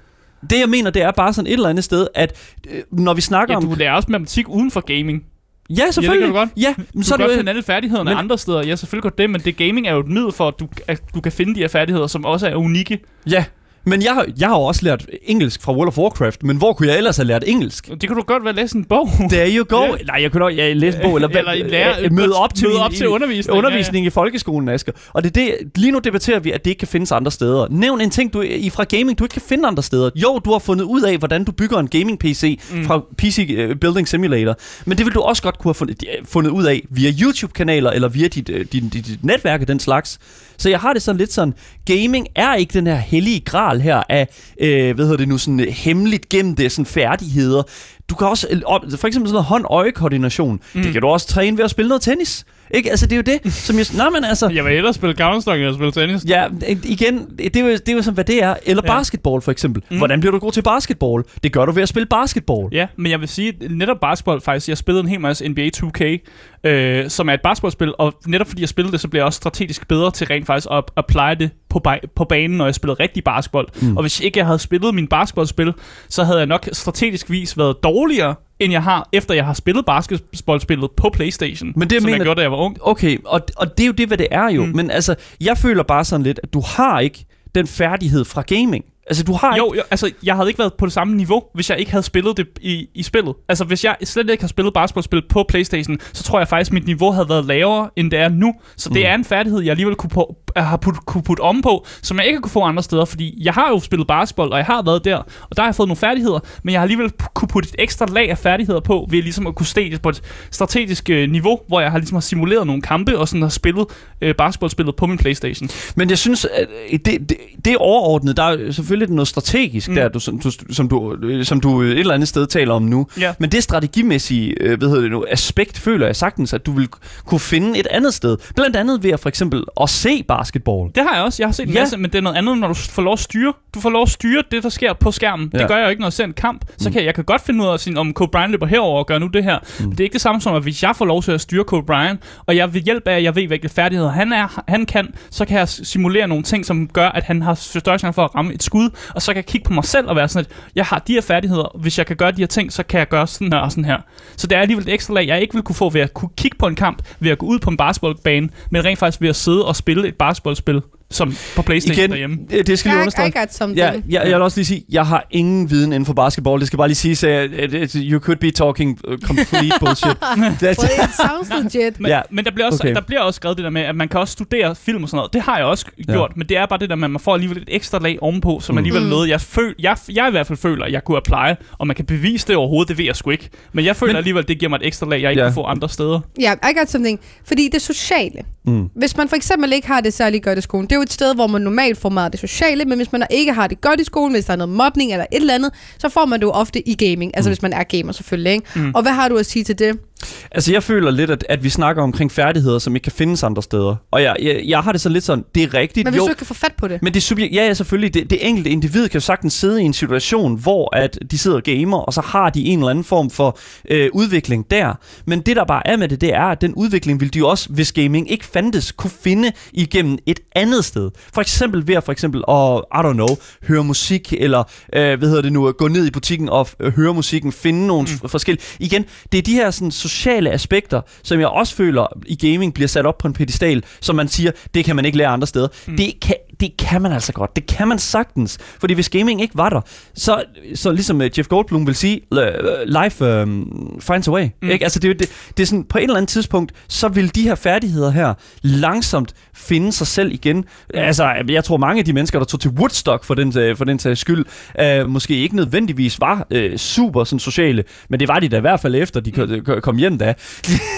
Det jeg mener, det er bare sådan et eller andet sted, at øh, når vi snakker Ja, om... du lærer også matematik uden for gaming. Ja, selvfølgelig. kan du godt. Ja, men Så så du er kan det godt finde alle færdighederne Men- andre steder. Ja, selvfølgelig godt det, men det gaming er jo et middel for, at du, at du kan finde de her færdigheder, som også er unikke. Ja, men jeg, har- jeg har jo også lært engelsk fra World of Warcraft, men hvor kunne jeg ellers have lært engelsk? Det kan du godt være læse en bog. There you go. Ja. Nej, jeg kunne nok ja, læse en bog, eller, Eller lære- øh, møde op til, møde op til undervisning, undervisning i folkeskolen, Asger. Og det er det, lige nu debatterer vi, at det ikke kan findes andre steder. Nævn en ting du, i fra gaming, du ikke kan finde andre steder. Jo, du har fundet ud af, hvordan du bygger en gaming-PC mm. fra PC øh, Building Simulator. Men det vil du også godt kunne have fundet, fundet ud af via YouTube-kanaler, eller via dit, øh, dit, dit, dit netværk og den slags. Så jeg har det sådan lidt sådan, gaming er ikke den her hellige gral her af, øh, hvad hedder det nu, sådan øh, hemmeligt gemte sådan færdigheder. Du kan også, øh, for eksempel sådan noget hånd-øje-koordination, mm. det kan du også træne ved at spille noget tennis. Ikke? Altså, det er jo det, som jeg... Nej, men altså... Jeg vil hellere spille Counter-Strike end at spille tennis. Ja, øh, igen, det er jo, det er jo sådan, hvad det er. Eller Ja. basketball, for eksempel. Mm. Hvordan bliver du god til basketball? Det gør du ved at spille basketball. Ja, men jeg vil sige, netop basketball faktisk, jeg spillede en hel masse NBA 2K, øh, som er et basketballspil, og netop fordi jeg spillede det, så blev jeg også strategisk bedre til rent faktisk at apply det på, ba- på banen, når jeg spillede rigtig basketball. Mm. Og hvis ikke jeg havde spillet min basketballspil, så havde jeg nok strategisk vis været dårligere, end jeg har, efter jeg har spillet basketballspillet på Playstation, Men det, som mener- jeg gjorde, da jeg var ung. Okay, og, og det er jo det, hvad det er jo. Mm. Men altså, jeg føler bare sådan lidt, at du har ikke den færdighed fra gaming. Altså, du har Jo, jo, altså, jeg havde ikke været på det samme niveau, hvis jeg ikke havde spillet det i, i spillet. Altså, hvis jeg slet ikke har spillet basketballspil på Playstation, så tror jeg faktisk, at mit niveau havde været lavere, end det er nu. Så det Mm. er en færdighed, jeg alligevel kunne, på, har put, kunne putte om på, som jeg ikke kunne få andre steder, fordi jeg har jo spillet basketball, og jeg har været der, og der har jeg fået nogle færdigheder, men jeg har alligevel kunne putte et ekstra lag af færdigheder på, ved ligesom at kunne stage på et strategisk øh, niveau, hvor jeg har ligesom har simuleret nogle kampe, og sådan har spillet øh, basketballspillet på min Playstation. Men jeg synes, at det, det, det er overordnet. Der er selvfølgelig noget strategisk, Mm. mm. der, du, som, du, som, du, øh, som du et eller andet sted taler om nu. Ja. Men det strategimæssige øh, hvad hedder det nu, aspekt, føler jeg sagtens, at du vil kunne finde et andet sted. Blandt andet ved at for eksempel at se basketball. Det har jeg også. Jeg har set en Ja. masse, men det er noget andet, når du får lov at styre. Du får lov at styre det, der sker på skærmen. Ja. Det gør jeg jo ikke, når jeg ser en kamp. Så kan jeg, jeg kan godt finde ud af, om Kobe Bryant løber herover og gør nu det her. Mm. Men det er ikke det samme som, at hvis jeg får lov til at styre Kobe Bryant, og jeg ved hjælp af, at jeg ved, hvilke færdigheder han, er, han kan, så kan jeg simulere nogle ting, som gør, at han har større chance for at ramme et skud, og så kan jeg kigge på mig selv og være sådan, at jeg har de her færdigheder. Hvis jeg kan gøre de her ting, så kan jeg gøre sådan her og sådan her. Så det er alligevel et ekstra lag, jeg ikke vil kunne få ved at kunne kigge på en kamp, ved at gå ud på en basketballbane, men rent faktisk ved at sidde og spille et basketballspil, som på Playstation Igen, derhjemme. øh, det skal lige I understrege. got something. Ja, jeg, jeg vil også lige sige, jeg har ingen viden inden for basketball. Det skal bare lige sige, at you could be talking uh, complete bullshit. That's, Well, it sounds legit. Men, Ja, ja, men der bliver, også, okay. der bliver også skrevet det der med, at man kan også studere film og sådan noget. Det har jeg også Ja. gjort, men det er bare det der med, at man får alligevel et ekstra lag ovenpå, som Mm. alligevel Mm. noget, jeg, føl, jeg, jeg i hvert fald føler, at jeg kunne apply, og man kan bevise det overhovedet, det ved jeg sgu ikke. Men jeg føler Men- alligevel, at det giver mig et ekstra lag, jeg ikke Ja. ja. kan få andre steder. Ja, I got something. Fordi det sociale. mm. Hvis man for eksempel ikke har det særlig godt i skolen, det er jo et sted, hvor man normalt får meget af det sociale, men hvis man ikke har det godt i skolen, hvis der er noget mobning eller et eller andet, så får man det jo ofte i gaming. Altså Mm. hvis man er gamer selvfølgelig, ikke? Mm. Og hvad har du at sige til det? Altså, jeg føler lidt, at, at vi snakker omkring færdigheder, som ikke kan findes andre steder. Og jeg, jeg, jeg har det så lidt sådan, det er rigtigt. Men hvis jo, du ikke kan få fat på det. Men det subjekt, ja, ja, selvfølgelig. Det, det enkelte individ kan jo sagtens sidde i en situation, hvor at de sidder og gamer, og så har de en eller anden form for øh, udvikling der. Men det, der bare er med det, det er, at den udvikling vil de jo også, hvis gaming ikke fandtes, kunne finde igennem et andet sted. For eksempel ved at for eksempel, at, I don't know, høre musik, eller øh, hvad hedder det nu, gå ned i butikken og øh, høre musikken, finde nogle mm. forskellige. Igen, det er de her sådan, sociale aspekter, som jeg også føler i gaming bliver sat op på en pedestal, som man siger, det kan man ikke lære andre steder. Mm. Det, kan, det kan man altså godt. Det kan man sagtens. Fordi hvis gaming ikke var der, så, så ligesom øh, Jeff Goldblum vil sige, øh, life um, finds a way. Mm. Ikke? Altså det, det, det er sådan, på et eller andet tidspunkt, så vil de her færdigheder her langsomt finde sig selv igen. Altså, jeg tror mange af de mennesker, der tog til Woodstock for den, øh, for den sags skyld, øh, måske ikke nødvendigvis var øh, super sådan, sociale, men det var de da i hvert fald efter, de kom, kom hjem da.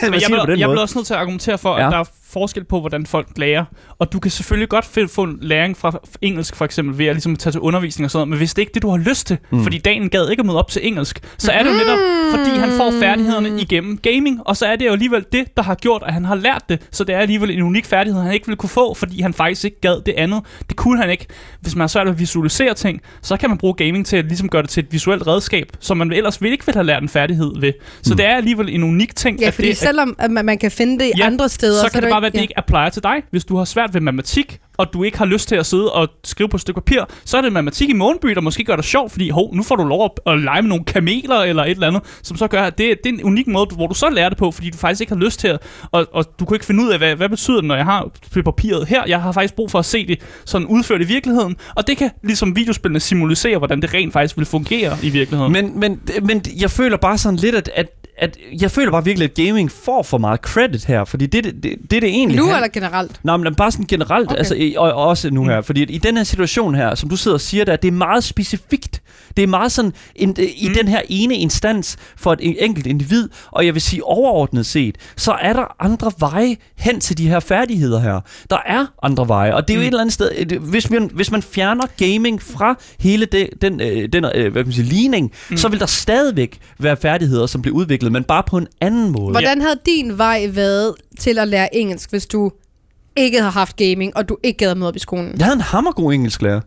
Men jeg, jeg måde. bliver også nødt til at argumentere for, Ja. at der er forskel på, hvordan folk lærer. Og du kan selvfølgelig godt få en læring fra engelsk, for eksempel, ved at ligesom tage til undervisning og sådan noget, men hvis det ikke er det, du har lyst til, mm. fordi dagen gad ikke at møde op til engelsk, så er det jo netop, fordi han får færdighederne igennem gaming, og så er det jo alligevel det, der har gjort, at han har lært det. Så det er alligevel en unik færdighed, han ikke ville kunne få, fordi han faktisk ikke gad det andet. Det kunne han ikke. Hvis man er svært at visualisere ting, så kan man bruge gaming til at ligesom gøre det til et visuelt redskab, som man ellers vil ikke ville have lært en færdighed ved. Så det er alligevel en unik ting, Ja, at fordi det, selvom at man, man kan finde det i Ja, andre steder, så kan er det bare være, at det ja. ikke applier til dig. Hvis du har svært ved matematik, og du ikke har lyst til at sidde og skrive på et stykke papir, så er det matematik i morgenby, der måske gør dig sjovt, fordi hov, nu får du lov at, at lege med nogle kameler eller et eller andet, som så gør, at det, det er en unik måde, hvor du så lærer det på, fordi du faktisk ikke har lyst til at, og, og du kunne ikke finde ud af, hvad, hvad betyder det, når jeg har på papiret her. Jeg har faktisk brug for at se det sådan udført i virkeligheden, og det kan ligesom videospillene simulisere, hvordan det rent faktisk vil fungere i virkeligheden. Men, men, men jeg føler bare sådan lidt, at, at, at jeg føler bare virkelig, at gaming får for meget credit her, fordi det, det, det, det, det egentlig Nu handler- eller generelt? Nej, men bare sådan generelt, okay. Altså, og, og også nu her, fordi i den her situation her, som du sidder og siger, der, det er meget specifikt. Det er meget sådan en, i den her ene instans for et enkelt individ, og jeg vil sige overordnet set, så er der andre veje hen til de her færdigheder her. Der er andre veje, og det er jo et eller andet sted, et- hvis man, hvis man fjerner gaming fra hele det, den, øh, den øh, hvad kan man sige, ligning, mm. så vil der stadigvæk være færdigheder, som bliver udviklet, men bare på en anden måde. Hvordan havde din vej været til at lære engelsk, hvis du ikke havde haft gaming, og du ikke gad møde op i skolen? Jeg havde en hammergod engelsklærer.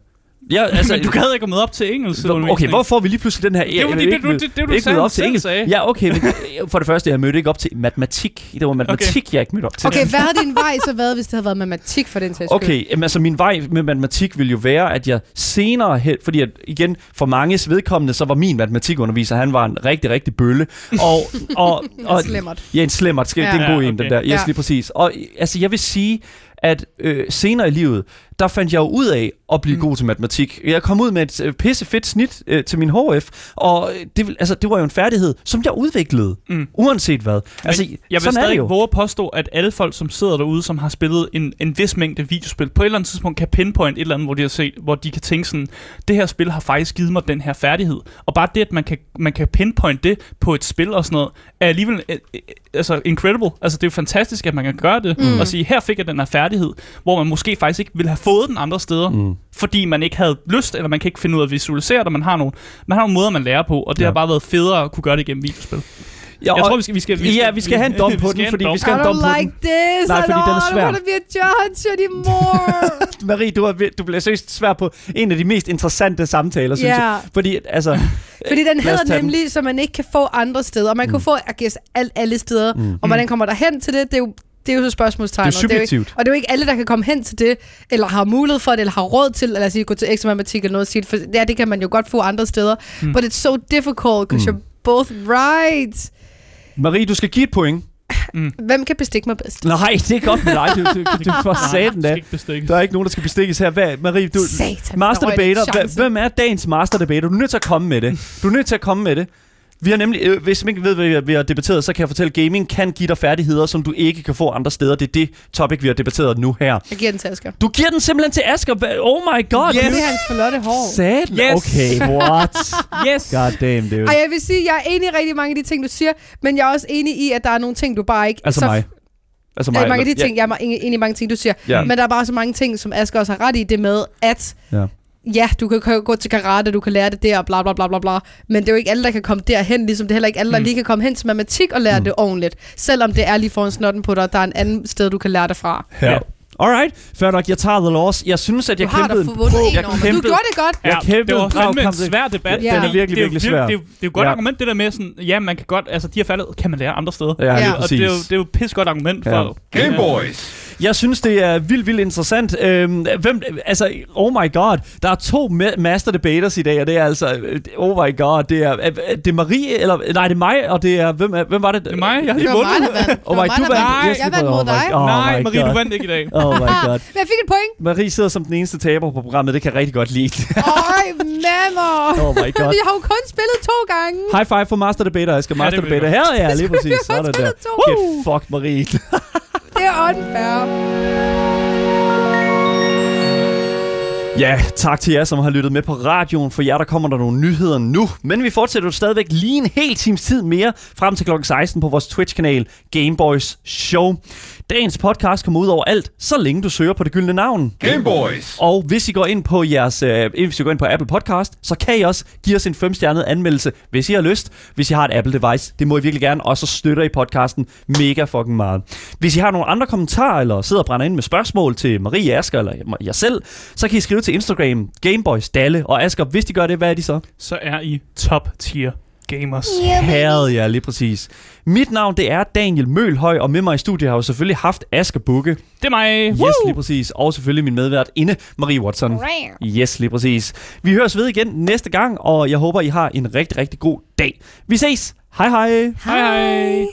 Jeg, altså, men du gad ikke at møde op til engelsk. Hvor- Okay, hvor får vi lige pludselig den her... Det er vil det ikke du- det- det du ikke selv- møde op til engelsk. sagde. Ja, okay, men for det første, jeg mødte ikke op til matematik. Det var matematik, okay. jeg ikke mødte op til. Okay, hvad havde din vej så været, hvis det havde været matematik for den sags? Okay, jamen, altså min vej med matematik ville jo være, at jeg senere hen, fordi at, igen, for manges vedkommende, så var min matematikunderviser, han var en rigtig, rigtig bølle. Og, og, og, Slemmert. Ja, en slemmert. Skal, Ja. Det er en god Ja, en, den okay. der. Yes, Ja. lige præcis. Og altså, jeg vil sige, at øh, senere i livet, der fandt jeg jo ud af at blive mm. god til matematik. Jeg kom ud med et øh, pisse fedt snit øh, til min HF, og øh, det, vil- altså, det var jo en færdighed, som jeg udviklede, Mm. uanset hvad. Altså, Men jeg vil er stadig jo. våge at påstå, at alle folk, som sidder derude, som har spillet en, en vis mængde videospil, på et eller andet tidspunkt kan pinpoint et eller andet, hvor de, har set, hvor de kan tænke sådan, det her spil har faktisk givet mig den her færdighed. Og bare det, at man kan, man kan pinpoint det på et spil og sådan noget, er alligevel øh, altså incredible. Altså det er jo fantastisk, at man kan gøre det, mm. og sige, her fik jeg den her færdighed, hvor man måske faktisk ikke ville have fået den andre steder, mm. fordi man ikke havde lyst, eller man kan ikke finde ud af at visualisere det, man har nogle, man har nogle måder, man lærer på, og det Ja. har bare været federe at kunne gøre det igennem videospil. Ja, Jeg og- tror, vi skal, vi skal, vi skal, Ja, vi skal have en dom på den, fordi vi skal I have en dom don't på like den. this Nej, fordi den er. I svær. want to be a judge anymore. Marie, du, er, ved- du bliver seriøst svær på en af de mest interessante samtaler, synes Ja. jeg. Fordi, altså... Fordi den hedder nemlig, som man ikke kan få andre steder. Og man kan få I guess, alt, alle steder. Mm. Og hvordan kommer der hen til det, det er jo, det er jo så spørgsmålstegnet. Det er jo ikke, og det er jo ikke alle, der kan komme hen til det, eller har mulighed for det, eller har råd til, eller sige, gå til ekstra matematik eller noget sit. For ja, det kan man jo godt få andre steder. Mm. But it's so difficult, because mm. you're both right. Marie, du skal give et point. Hvem kan bestikke mig bedst? Nej, det er godt med dig. Du, du, du, du får satan da. Der er ikke nogen, der skal bestikkes her. Hvad, Marie, du, Satan, master debater. Hvem er dagens master debater? Du er nødt til at komme med det. Du er nødt til at komme med det. Vi har nemlig, øh, hvis man ikke ved, hvad vi har- vi har debatteret, så kan jeg fortælle, at gaming kan give dig færdigheder, som du ikke kan få andre steder. Det er det topic, vi har debatteret nu her. Jeg giver den til Asger. Du giver den simpelthen til Asger. Oh my god. Det dude. er hans forlotte hår. Satan. Yes. Okay, what? Yes! God damn, dude. Og jeg vil sige, jeg er enig i rigtig mange af de ting, du siger, men jeg er også enig i, at der er nogle ting, du bare ikke... Altså så mig. Altså mig. mange af de ting, jeg er enig enig i mange ting, du siger. Ja. Men der er bare så mange ting, som Asger også har ret i, det med, at Ja. Ja, du kan gå til karate, du kan lære det der, og bla bla bla bla bla. Men det er jo ikke alle, der kan komme derhen, ligesom det er heller ikke alle, der Mm. lige kan komme hen til matematik og lære mm. det ordentligt. Selvom det er lige foran snotten på dig, der er en anden sted, du kan lære det fra. Ja. Alright, fair nok. Jeg tager the loss. Jeg synes, at jeg Du har da kæmpede en en jeg. Du kæmpede- gjorde det godt. Jeg Ja, kæmpede det var en fandme svær debat. Ja. Den er virkelig, det er virkelig svær. Det er, jo- det er jo et godt Ja. argument, det der med sådan, ja, man kan godt, altså de her faldet kan man lære andre steder. Ja, Ja. Og det er, jo, det er jo et pis godt argument Ja. for... Game Boys. Jeg synes, det er vildt, vildt interessant. Øhm, hvem, altså, oh my god. Der er to ma- master debaters i dag, og det er altså, øh, oh my god, det er, er, er det Marie, eller, nej, det er mig, og det er, hvem, er- hvem var det? Det er mig, jeg har Det lige var mig, vundet. der vandt. Det Oh my, mig, du vandt. Jeg vandt mod Oh my- dig. oh Nej, my Marie, God. du vandt ikke i dag. Oh my god. Men jeg fik et point. Marie sidder som den eneste taber på programmet, det kan jeg rigtig godt lide. Øj, mammer. Oh my god. Vi har jo kun spillet to gange. High five for Master Debater. Jeg skal Master Debater. jeg Her ja, lige præcis. Sådan der. spillet to. Get fucked, Marie. Det er unfair. Ja, tak til jer, som har lyttet med på radioen. For jer, der kommer der nogle nyheder nu. Men vi fortsætter jo stadigvæk lige en hel times tid mere frem til klokken 16 på vores Twitch-kanal Gameboys Show. Dagens podcast kommer ud over alt, så længe du søger på det gyldne navn. Gameboys. Og hvis I går ind på jeres, øh, hvis I går ind på Apple Podcast, så kan I også give os en 5-stjernet anmeldelse, hvis I har lyst. Hvis I har et Apple device, det må I virkelig gerne, og så støtter I podcasten mega fucking meget. Hvis I har nogle andre kommentarer, eller sidder og brænder ind med spørgsmål til Marie Asker, eller jeg selv, så kan I skrive til Instagram, Gameboys Dalle. Og Asker, hvis de gør det, hvad er de så? Så er I top tier gamers. Herret, ja, lige præcis. Mit navn, det er Daniel Mølhøj, og med mig i studiet har jeg jo selvfølgelig haft Asger Bukke. Det er mig. Yes, lige præcis. Og selvfølgelig min medvært inde, Marie Watson. Yes, lige præcis. Vi høres ved igen næste gang, og jeg håber, I har en rigtig, rigtig god dag. Vi ses. Hej hej. Hej hej.